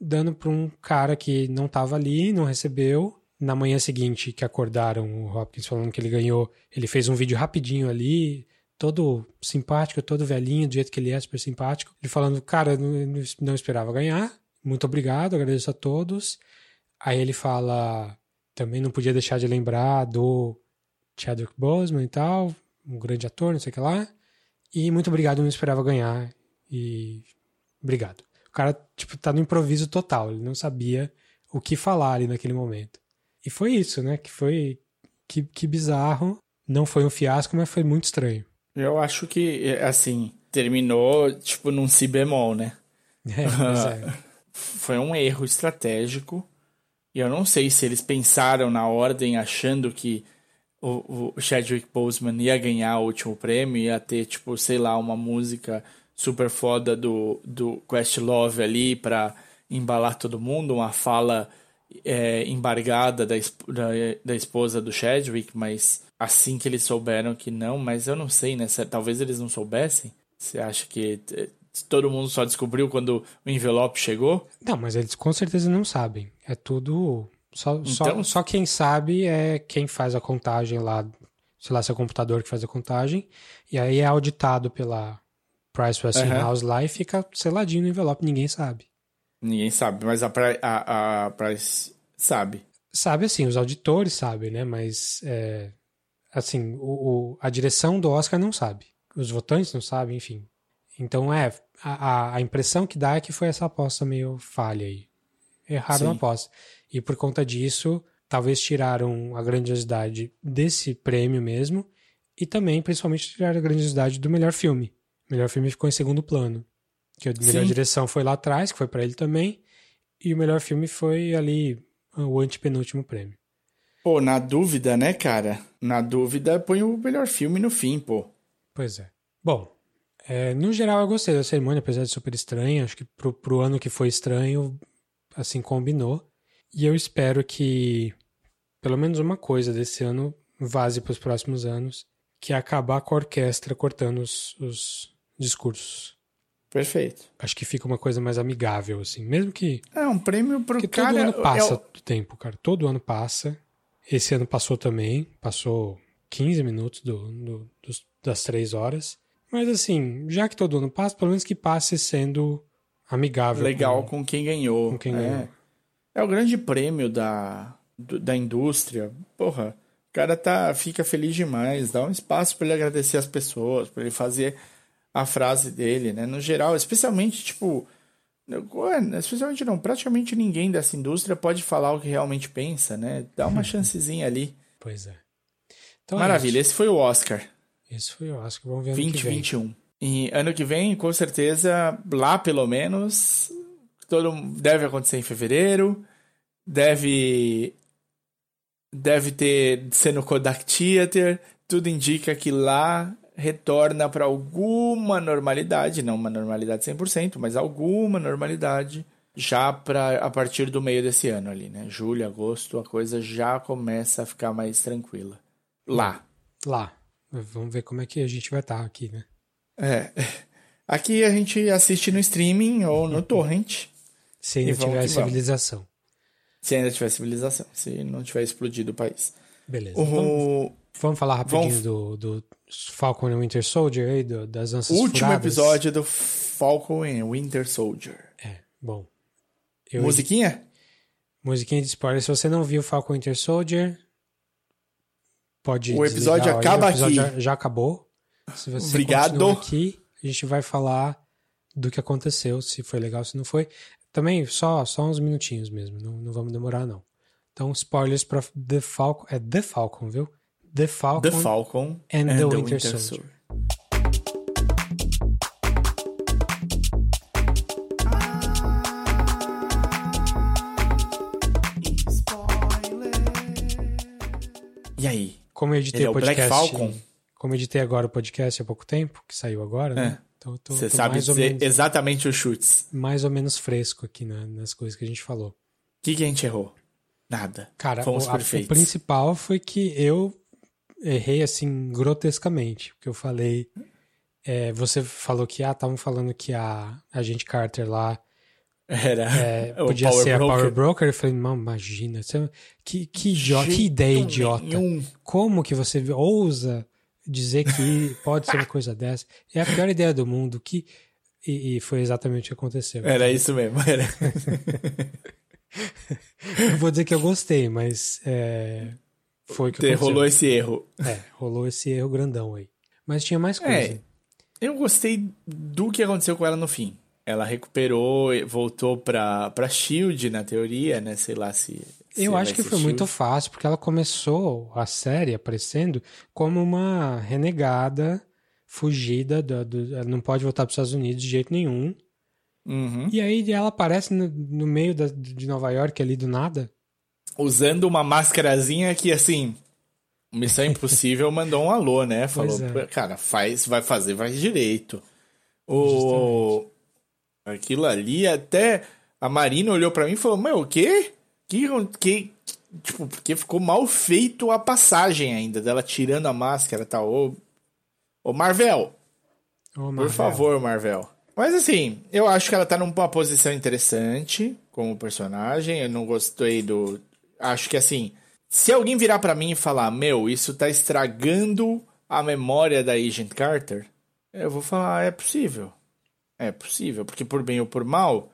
dando para um cara que não estava ali, não recebeu. Na manhã seguinte, que acordaram, o Hopkins falando que ele ganhou, ele fez um vídeo rapidinho ali, todo simpático, todo velhinho, do jeito que ele é, super simpático. Ele falando, cara, não, não esperava ganhar, muito obrigado, agradeço a todos. Aí ele fala, também não podia deixar de lembrar do Chadwick Boseman e tal, um grande ator, não sei o que lá. E muito obrigado, não esperava ganhar. E obrigado. O cara, tipo, tá no improviso total. Ele não sabia o que falar ali naquele momento. E foi isso, né? Que foi. Que, que bizarro. Não foi um fiasco, mas foi muito estranho. Eu acho que, assim, terminou, tipo, num si bemol, né? É, é. foi um erro estratégico. E eu não sei se eles pensaram na ordem achando que o, o Chadwick Boseman ia ganhar o último prêmio, ia ter, tipo, sei lá, uma música super foda do, do Questlove ali para embalar todo mundo, uma fala é, embargada da, da, da, esposa do Chadwick, mas assim que eles souberam que não, mas eu não sei, né? Talvez eles não soubessem. Você acha que é, todo mundo só descobriu quando o envelope chegou? Não, mas eles com certeza não sabem. É tudo. Só, então... só, só quem sabe é quem faz a contagem lá, sei lá, seu computador que faz a contagem, e aí é auditado pela Price Westinghouse uhum. lá e fica seladinho no envelope, ninguém sabe. Ninguém sabe, mas a, a, a Price sabe. Sabe assim, os auditores sabem, né? Mas, é, assim, o, o, a direção do Oscar não sabe. Os votantes não sabem, enfim. Então, é, a, a impressão que dá é que foi essa aposta meio falha aí. Erraram a aposta. E por conta disso, talvez tiraram a grandiosidade desse prêmio mesmo e também, principalmente, tiraram a grandiosidade do melhor filme. O melhor filme ficou em segundo plano. Que a melhor Sim. direção foi lá atrás, que foi para ele também. E o melhor filme foi ali o antepenúltimo prêmio. Pô, na dúvida, né, cara? Na dúvida, põe o melhor filme no fim, pô. Pois é. Bom, é, no geral eu gostei da cerimônia, apesar de super estranha. Acho que pro, pro ano que foi estranho, assim, combinou. E eu espero que pelo menos uma coisa desse ano vaze para os próximos anos, que é acabar com a orquestra cortando os, os discursos. Perfeito. Acho que fica uma coisa mais amigável, assim. Mesmo que. É um prêmio pro que cara. Todo ano passa é o... tempo, cara. Todo ano passa. Esse ano passou também. Passou 15 minutos do, do dos, das três horas. Mas assim, já que todo ano passa, pelo menos que passe sendo amigável. Legal com, com quem ganhou. Com quem é. ganhou. É o grande prêmio da, da indústria. Porra, o cara tá, fica feliz demais. Dá um espaço para ele agradecer as pessoas, para ele fazer a frase dele, né? No geral, especialmente, tipo. Especialmente não, praticamente ninguém dessa indústria pode falar o que realmente pensa, né? Dá uma chancezinha ali. Pois é. Então, é Maravilha, é esse foi o Oscar. Esse foi o Oscar, vamos ver 2021. E ano que vem, com certeza, lá pelo menos, todo deve acontecer em fevereiro, deve deve ter ser no Kodak Theater, tudo indica que lá retorna para alguma normalidade, não uma normalidade 100%, mas alguma normalidade já para a partir do meio desse ano ali, né? Julho, agosto, a coisa já começa a ficar mais tranquila. Lá. Lá. Vamos ver como é que a gente vai estar tá aqui, né? É. Aqui a gente assiste no streaming ou no torrent. Se ainda tiver civilização. Se ainda tiver civilização. Se não tiver explodido o país. Beleza. O... Vamos, vamos falar rapidinho vamos... do, do Falcon e Winter Soldier aí, do, das anças Último furadas. episódio do Falcon e Winter Soldier. É, bom. Eu... Musiquinha? Musiquinha de spoiler. Se você não viu Falcon e Winter Soldier, pode O episódio acaba o episódio aqui. Já, já, acabou. Se você Obrigado. aqui, a gente vai falar do que aconteceu, se foi legal, se não foi. Também só, só uns minutinhos mesmo, não, não vamos demorar não. Então, spoilers para The Falcon, é The Falcon, viu? The Falcon, The Falcon and, and The, Winter, Winter Soldier. Soldier. E aí? Como eu editei Ele o podcast. É o Black Falcon? Como eu editei agora o podcast há pouco tempo, que saiu agora, né? É. Então, tô, Você tô sabe dizer menos, exatamente os chutes. mais ou menos fresco aqui na- nas coisas que a gente falou. O que, que a gente errou? Nada. Cara, Fomos o, a- o principal foi que eu errei assim grotescamente, porque eu falei, é, você falou que ah, estavam falando que a agente Carter lá Era é, podia Power ser a Broker. Power Broker. Eu falei, não, imagina, você- que que, idiota, que ideia idiota. nenhum. Como que você ousa dizer que pode ser uma coisa dessa? É a pior ideia do mundo. Que e, e foi exatamente o que aconteceu. Era isso mesmo. Era. Eu vou dizer que eu gostei, mas é, foi que aconteceu. Rolou esse erro. É, rolou esse erro grandão aí. Mas tinha mais coisa. É, eu gostei do que aconteceu com ela no fim. Ela recuperou, voltou pra, pra Shield, na teoria, né? Sei lá se. se Eu acho que foi Shield. muito fácil, porque ela começou a série aparecendo como uma renegada, fugida, do, do- ela não pode voltar para os Estados Unidos de jeito nenhum. Uhum. E aí ela aparece no, no meio da- de Nova York ali do nada. Usando uma máscarazinha que, assim. Missão Impossível mandou um alô, né? Falou, é. cara, faz, vai fazer, vai direito. O... Aquilo ali, até a Marina olhou pra mim e falou, meu, o quê? Que, que, tipo, porque ficou mal feito a passagem ainda, dela tirando a máscara e tal. Ô, ô Marvel, Ô, por favor, Marvel. Mas assim, eu acho que ela tá numa posição interessante como personagem. Eu não gostei do. Acho que assim, se alguém virar pra mim e falar, meu, isso tá estragando a memória da Agent Carter, eu vou falar, é possível. É possível, porque por bem ou por mal,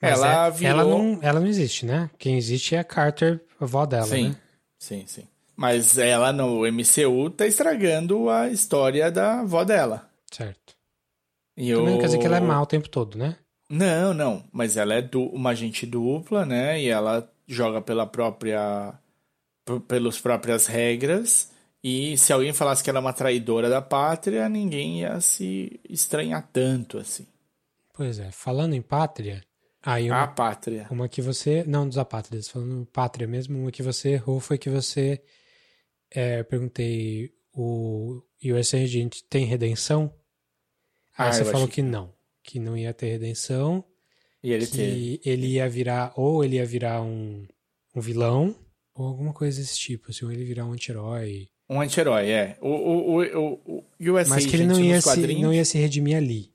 Mas ela é- virou. ela, não, ela não existe, né? Quem existe é a Carter, a avó dela, Sim, né? sim, sim. Mas ela no MCU tá estragando a história da avó dela. Certo. E Também não eu- quer dizer que ela é má o tempo todo, né? Não, não. Mas ela é du- uma agente dupla, né? E ela joga pela própria. pelas próprias regras. E se alguém falasse que ela é uma traidora da pátria, ninguém ia se estranhar tanto assim. Pois é. Falando em pátria, aí uma, A pátria. uma que você. Não, dos apátridas, falando pátria mesmo, uma que você errou foi que você. é, eu perguntei: o USA Agent tem redenção? Aí Ah, você falou achei que não. Que não ia ter redenção. E ele teve. que ele ia virar, ou ele ia virar um, um vilão, ou alguma coisa desse tipo, assim, ou ele virar um anti-herói. Um anti-herói, é. O, o, o, o, o USA Mas que ele Agent não ia, se, não ia se redimir ali.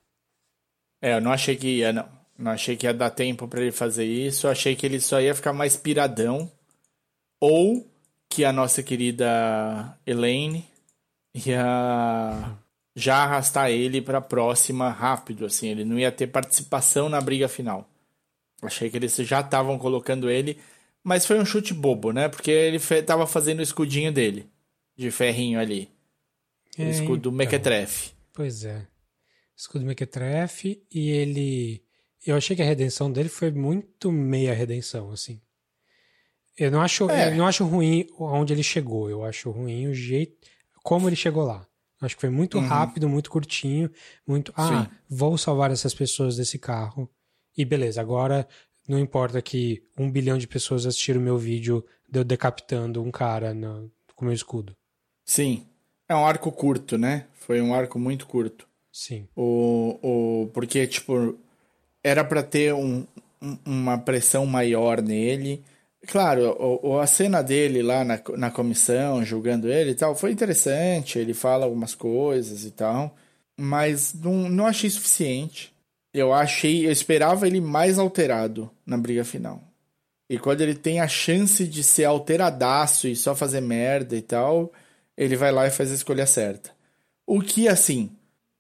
É, eu não achei que ia, não. Não achei que ia dar tempo pra ele fazer isso. Eu achei que ele só ia ficar mais piradão. Ou que a nossa querida Elaine ia já arrastar ele pra próxima rápido, assim. Ele não ia ter participação na briga final. Achei que eles já estavam colocando ele. Mas foi um chute bobo, né? Porque ele fe- tava fazendo o escudinho dele. De ferrinho ali. O É, escudo do então. Mequetrefe. Pois é. Escudo Mequetrefe, e ele... Eu achei que a redenção dele foi muito meia redenção, assim. Eu não acho, É. eu não acho ruim onde ele chegou, eu acho ruim o jeito... Como ele chegou lá. Acho que foi muito Uhum. rápido, muito curtinho, muito... Ah, Sim. vou salvar essas pessoas desse carro. E beleza, agora não importa que um bilhão de pessoas assistiram o meu vídeo de eu decapitando um cara no, com meu escudo. Sim. É um arco curto, né? Foi um arco muito curto. Sim. O, o, porque, tipo, era pra ter um- uma pressão maior nele. Claro, o, o- a cena dele lá na, na comissão, julgando ele e tal, foi interessante. Ele fala algumas coisas e tal. Mas não, não achei suficiente. Eu achei, eu esperava ele mais alterado na briga final. E quando ele tem a chance de ser alteradaço e só fazer merda e tal, ele vai lá e faz a escolha certa. O que, assim,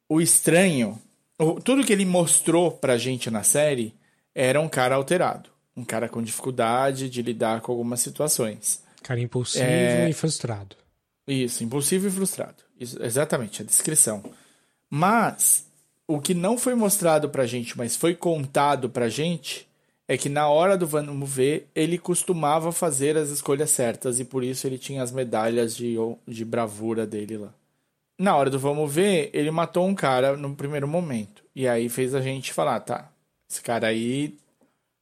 o estranho, o- tudo que ele mostrou pra gente na série era um cara alterado. Um cara com dificuldade de lidar com algumas situações. Cara impulsivo É. e frustrado. Isso, impulsivo e frustrado. Isso, exatamente, a descrição. Mas o que não foi mostrado pra gente, mas foi contado pra gente, é que na hora do vamos ver, ele costumava fazer as escolhas certas e por isso ele tinha as medalhas de, de bravura dele lá. Na hora do vamos ver, ele matou um cara no primeiro momento. E aí fez a gente falar, tá, esse cara aí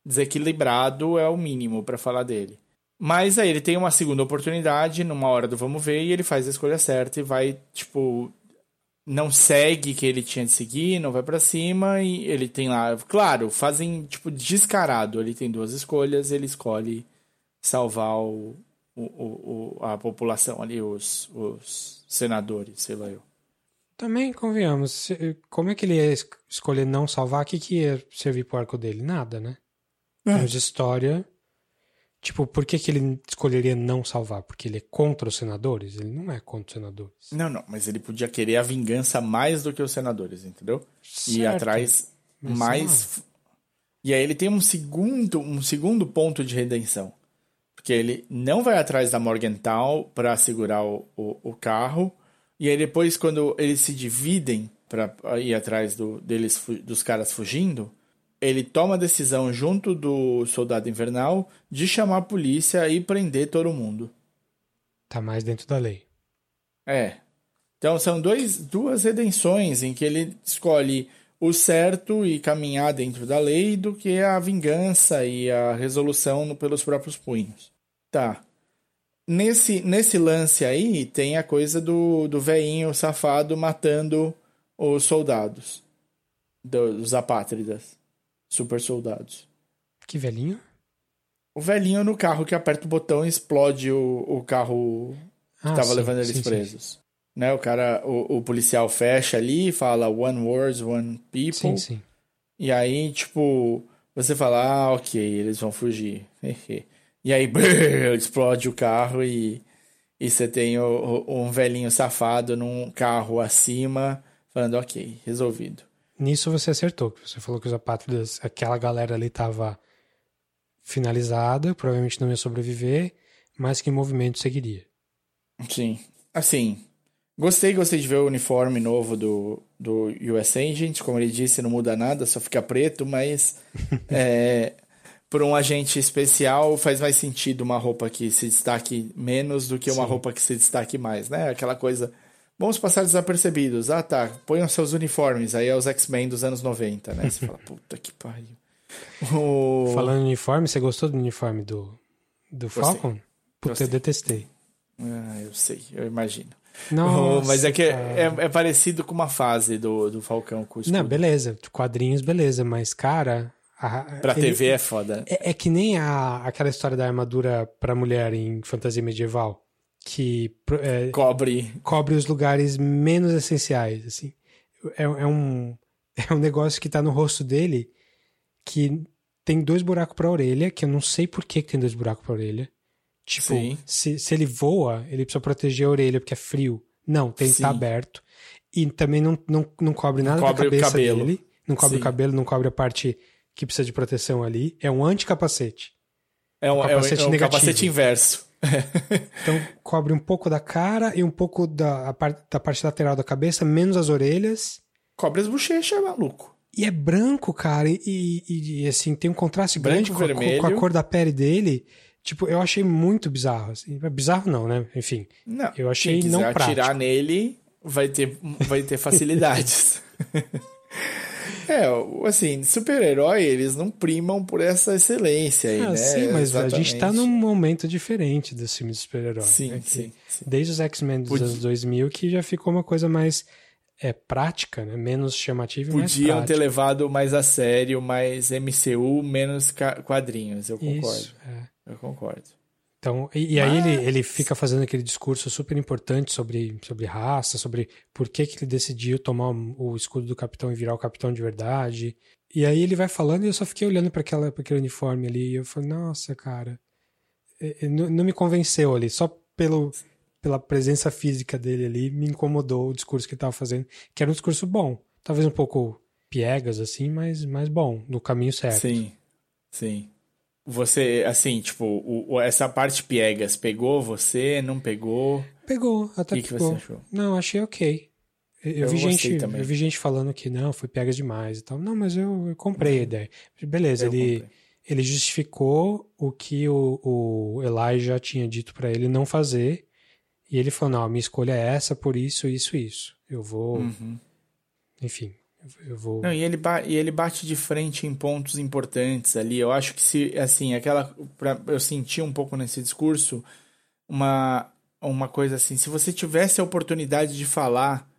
desequilibrado é o mínimo para falar dele. Mas aí ele tem uma segunda oportunidade numa hora do vamos ver e ele faz a escolha certa e vai, tipo, não segue que ele tinha de seguir, não vai para cima e ele tem lá, claro, fazem tipo descarado, ele tem duas escolhas, ele escolhe salvar o, o, o a população ali, os, os senadores, sei lá eu. Também convenhamos, como é que ele ia escolher não salvar? O que, que ia servir pro arco dele? Nada, né? É. de história Tipo, por que, que ele escolheria não salvar? Porque ele é contra os senadores? Ele não é contra os senadores. Não, não, mas ele podia querer a vingança mais do que os senadores, entendeu? Certo. E atrás mas mais. E aí ele tem um segundo, um segundo ponto de redenção. Porque ele não vai atrás da Morgenthau para segurar o, o, o, carro. E aí depois, quando eles se dividem para ir atrás do, deles, dos caras fugindo, ele toma a decisão junto do soldado invernal de chamar a polícia e prender todo mundo. Tá mais dentro da lei. É. Então são dois, duas redenções em que ele escolhe o certo e caminhar dentro da lei do que a vingança e a resolução pelos próprios punhos. Tá. Nesse, nesse lance aí tem a coisa do, do veinho safado matando os soldados, dos apátridas super soldados. Que velhinho? O velhinho no carro que aperta o botão e explode o, o carro que ah, tava sim, levando eles sim, presos. Sim. Né, o cara, o, o, policial fecha ali e fala one words, one people. Sim, sim. E aí, tipo, você fala, ah, ok, eles vão fugir. e aí, brrr, explode o carro e, e você tem o, o, um velhinho safado num carro acima, falando, ok, resolvido. Nisso você acertou, que você falou que os apátridas, aquela galera ali estava finalizada, provavelmente não ia sobreviver, mas que movimento seguiria. Sim. Assim, gostei, gostei de ver o uniforme novo do, do US Agent. Como ele disse, não muda nada, só fica preto, mas é, por um agente especial faz mais sentido uma roupa que se destaque menos do que uma Sim. roupa que se destaque mais, né? Aquela coisa Vamos passar desapercebidos. Ah, tá. Ponham seus uniformes. Aí é os X-Men dos anos 90, né? Você fala, puta que pariu. O... Falando em uniforme, você gostou do uniforme do, do Falcon? Puta, eu detestei. Ah, eu sei, eu imagino. Nossa, mas é que é, é, é, parecido com uma fase do, do Falcão com o Não, beleza. Quadrinhos, beleza. Mas, cara... A, pra ele, TV é foda. É, é, que nem a, aquela história da armadura pra mulher em fantasia medieval que é, cobre. cobre os lugares menos essenciais assim. É, é um é um negócio que tá no rosto dele que tem dois buracos para orelha que eu não sei por que, que tem dois buracos para orelha. Tipo se, se ele voa ele precisa proteger a orelha porque é frio. Não tem que tá aberto. E também não, não, não cobre nada não cobre da cabeça dele. Não cobre Sim. o cabelo não cobre a parte que precisa de proteção ali. É um anticapacete é um, capacete, é um, é um capacete inverso então cobre um pouco da cara e um pouco da, parte, da parte lateral da cabeça, menos as orelhas. Cobre as bochechas, maluco. E é branco, cara, e, e, e assim, tem um contraste branco, grande com a, com a, cor da pele dele. Tipo, eu achei muito bizarro. Assim. Bizarro não, né? Enfim. Não, eu achei não prático. atirar nele vai ter, vai ter facilidades. É, assim, super-herói, eles não primam por essa excelência aí, ah, né? Sim, mas Exatamente. a gente tá num momento diferente dos filmes de super-herói. Sim, né? sim, sim, Desde os X-Men dos Podia... anos 2000, que já ficou uma coisa mais é, prática, né? Menos chamativa e mais Podiam ter levado mais a sério, mais MCU, menos quadrinhos, eu concordo. Isso, é. Eu concordo. Então, e, e aí ele, ele fica fazendo aquele discurso super importante sobre, sobre raça, sobre por que, que ele decidiu tomar o escudo do capitão e virar o capitão de verdade. E aí ele vai falando e eu só fiquei olhando para aquele uniforme ali e eu falei, nossa, cara, não, não me convenceu ali, só pelo, pela presença física dele ali me incomodou o discurso que ele estava fazendo, que era um discurso bom, talvez um pouco piegas assim, mas, mas bom, no caminho certo. Sim, sim. Você, assim, tipo, o, essa parte piegas pegou você, não pegou? Pegou, até que pegou. que você achou? Não, achei ok. Eu, eu vi gente, também. eu vi gente falando que não, foi pega demais e tal. Não, mas eu, eu comprei a uhum. ideia. Beleza, eu ele, ele justificou o que o, o Eli já tinha dito para ele não fazer. E ele falou: não, a minha escolha é essa, por isso, isso, isso. Eu vou. Uhum. Enfim, eu vou. Não, e ele, e ele bate de frente em pontos importantes ali. Eu acho que se, assim, aquela. Pra, eu senti um pouco nesse discurso uma, uma coisa assim: se você tivesse a oportunidade de falar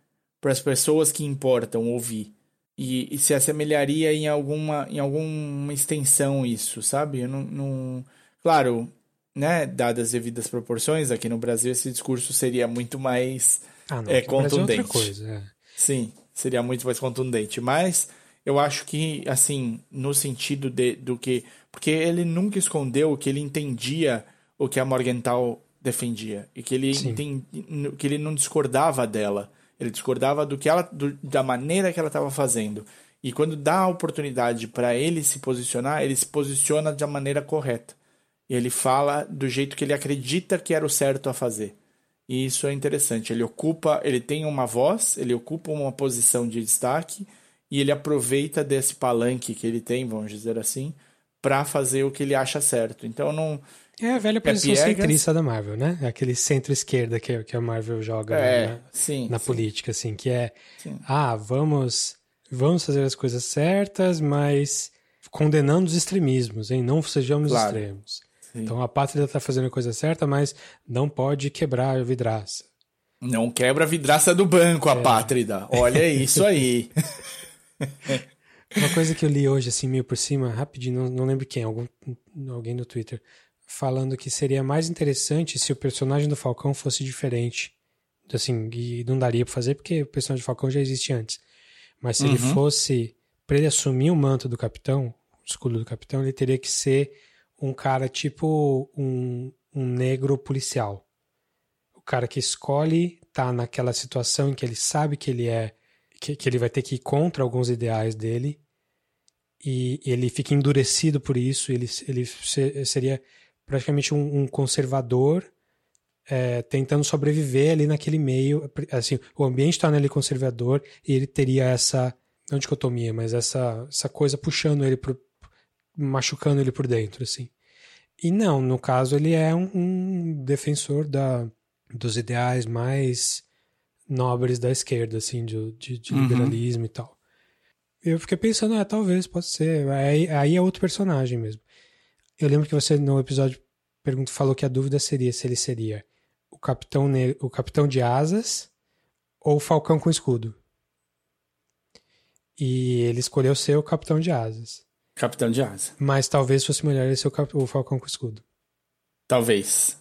para as pessoas que importam ouvir. E, e, se assemelharia em alguma, em alguma extensão isso, sabe? Eu não, não... Claro, né, dadas as devidas proporções, aqui no Brasil esse discurso seria muito mais ah, não, é, contundente. É coisa, é. Sim, seria muito mais contundente. Mas eu acho que, assim, no sentido de, do que. Porque ele nunca escondeu que ele entendia o que a Morgenthau defendia. E que ele, que ele não discordava dela. Ele discordava do que ela, do, da maneira que ela estava fazendo. E quando dá a oportunidade para ele se posicionar, ele se posiciona da maneira correta. E ele fala do jeito que ele acredita que era o certo a fazer. E isso é interessante. Ele ocupa, ele tem uma voz, ele ocupa uma posição de destaque e ele aproveita desse palanque que ele tem, vamos dizer assim, para fazer o que ele acha certo. Então não é a velha posição é centrista da Marvel, né? É aquele centro-esquerda que, que a Marvel joga é, na, sim, na sim. política, assim, que é, sim. ah, vamos, vamos fazer as coisas certas, mas condenando os extremismos, hein? Não sejamos claro. extremos. Sim. Então a pátria está fazendo a coisa certa, mas não pode quebrar a vidraça. Não quebra a vidraça do banco, a é. pátria. Olha isso aí. Uma coisa que eu li hoje, assim, meio por cima, rapidinho, não, não lembro quem, algum, alguém no Twitter falando que seria mais interessante se o personagem do Falcão fosse diferente. Assim, e não daria pra fazer porque o personagem do Falcão já existe antes. Mas se uhum. ele fosse. Pra ele assumir o manto do capitão, o escudo do capitão, ele teria que ser um cara tipo um, um negro policial. O cara que escolhe tá naquela situação em que ele sabe que ele é. que, que ele vai ter que ir contra alguns ideais dele. E ele fica endurecido por isso. Ele, ele seria praticamente um, um conservador é, tentando sobreviver ali naquele meio. Assim, o ambiente torna ele conservador e ele teria essa, não dicotomia, mas essa, essa coisa puxando ele, machucando ele por dentro, assim. E não, no caso ele é um, um defensor da, dos ideais mais nobres da esquerda, assim, de, de, de uhum. liberalismo e tal. Eu fiquei pensando, ah, talvez, pode ser. Aí, aí é outro personagem mesmo. Eu lembro que você, no episódio, pergunta, falou que a dúvida seria se ele seria o capitão, o capitão de asas ou o falcão com escudo. E ele escolheu ser o capitão de asas. Capitão de asas. Mas talvez fosse melhor ele ser o, cap... o falcão com escudo. Talvez.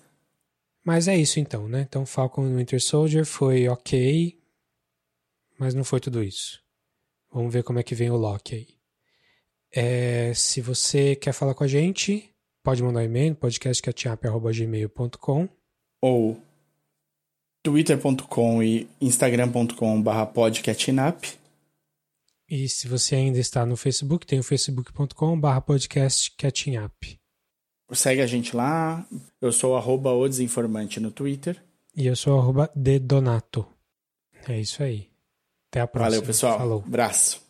Mas é isso então, né? Então Falcon Winter Soldier foi ok, mas não foi tudo isso. Vamos ver como é que vem o Loki aí. É, se você quer falar com a gente, pode mandar um e-mail, podcastcatchup.gmail.com ou twitter.com e instagram.com barra podcatchinap. E se você ainda está no Facebook, tem o facebook.com barra podcastcatchinap. Segue a gente lá. Eu sou arroba o desinformante no Twitter. E eu sou arroba dedonato. É isso aí. Até a próxima. Valeu, pessoal. Falou. Abraço.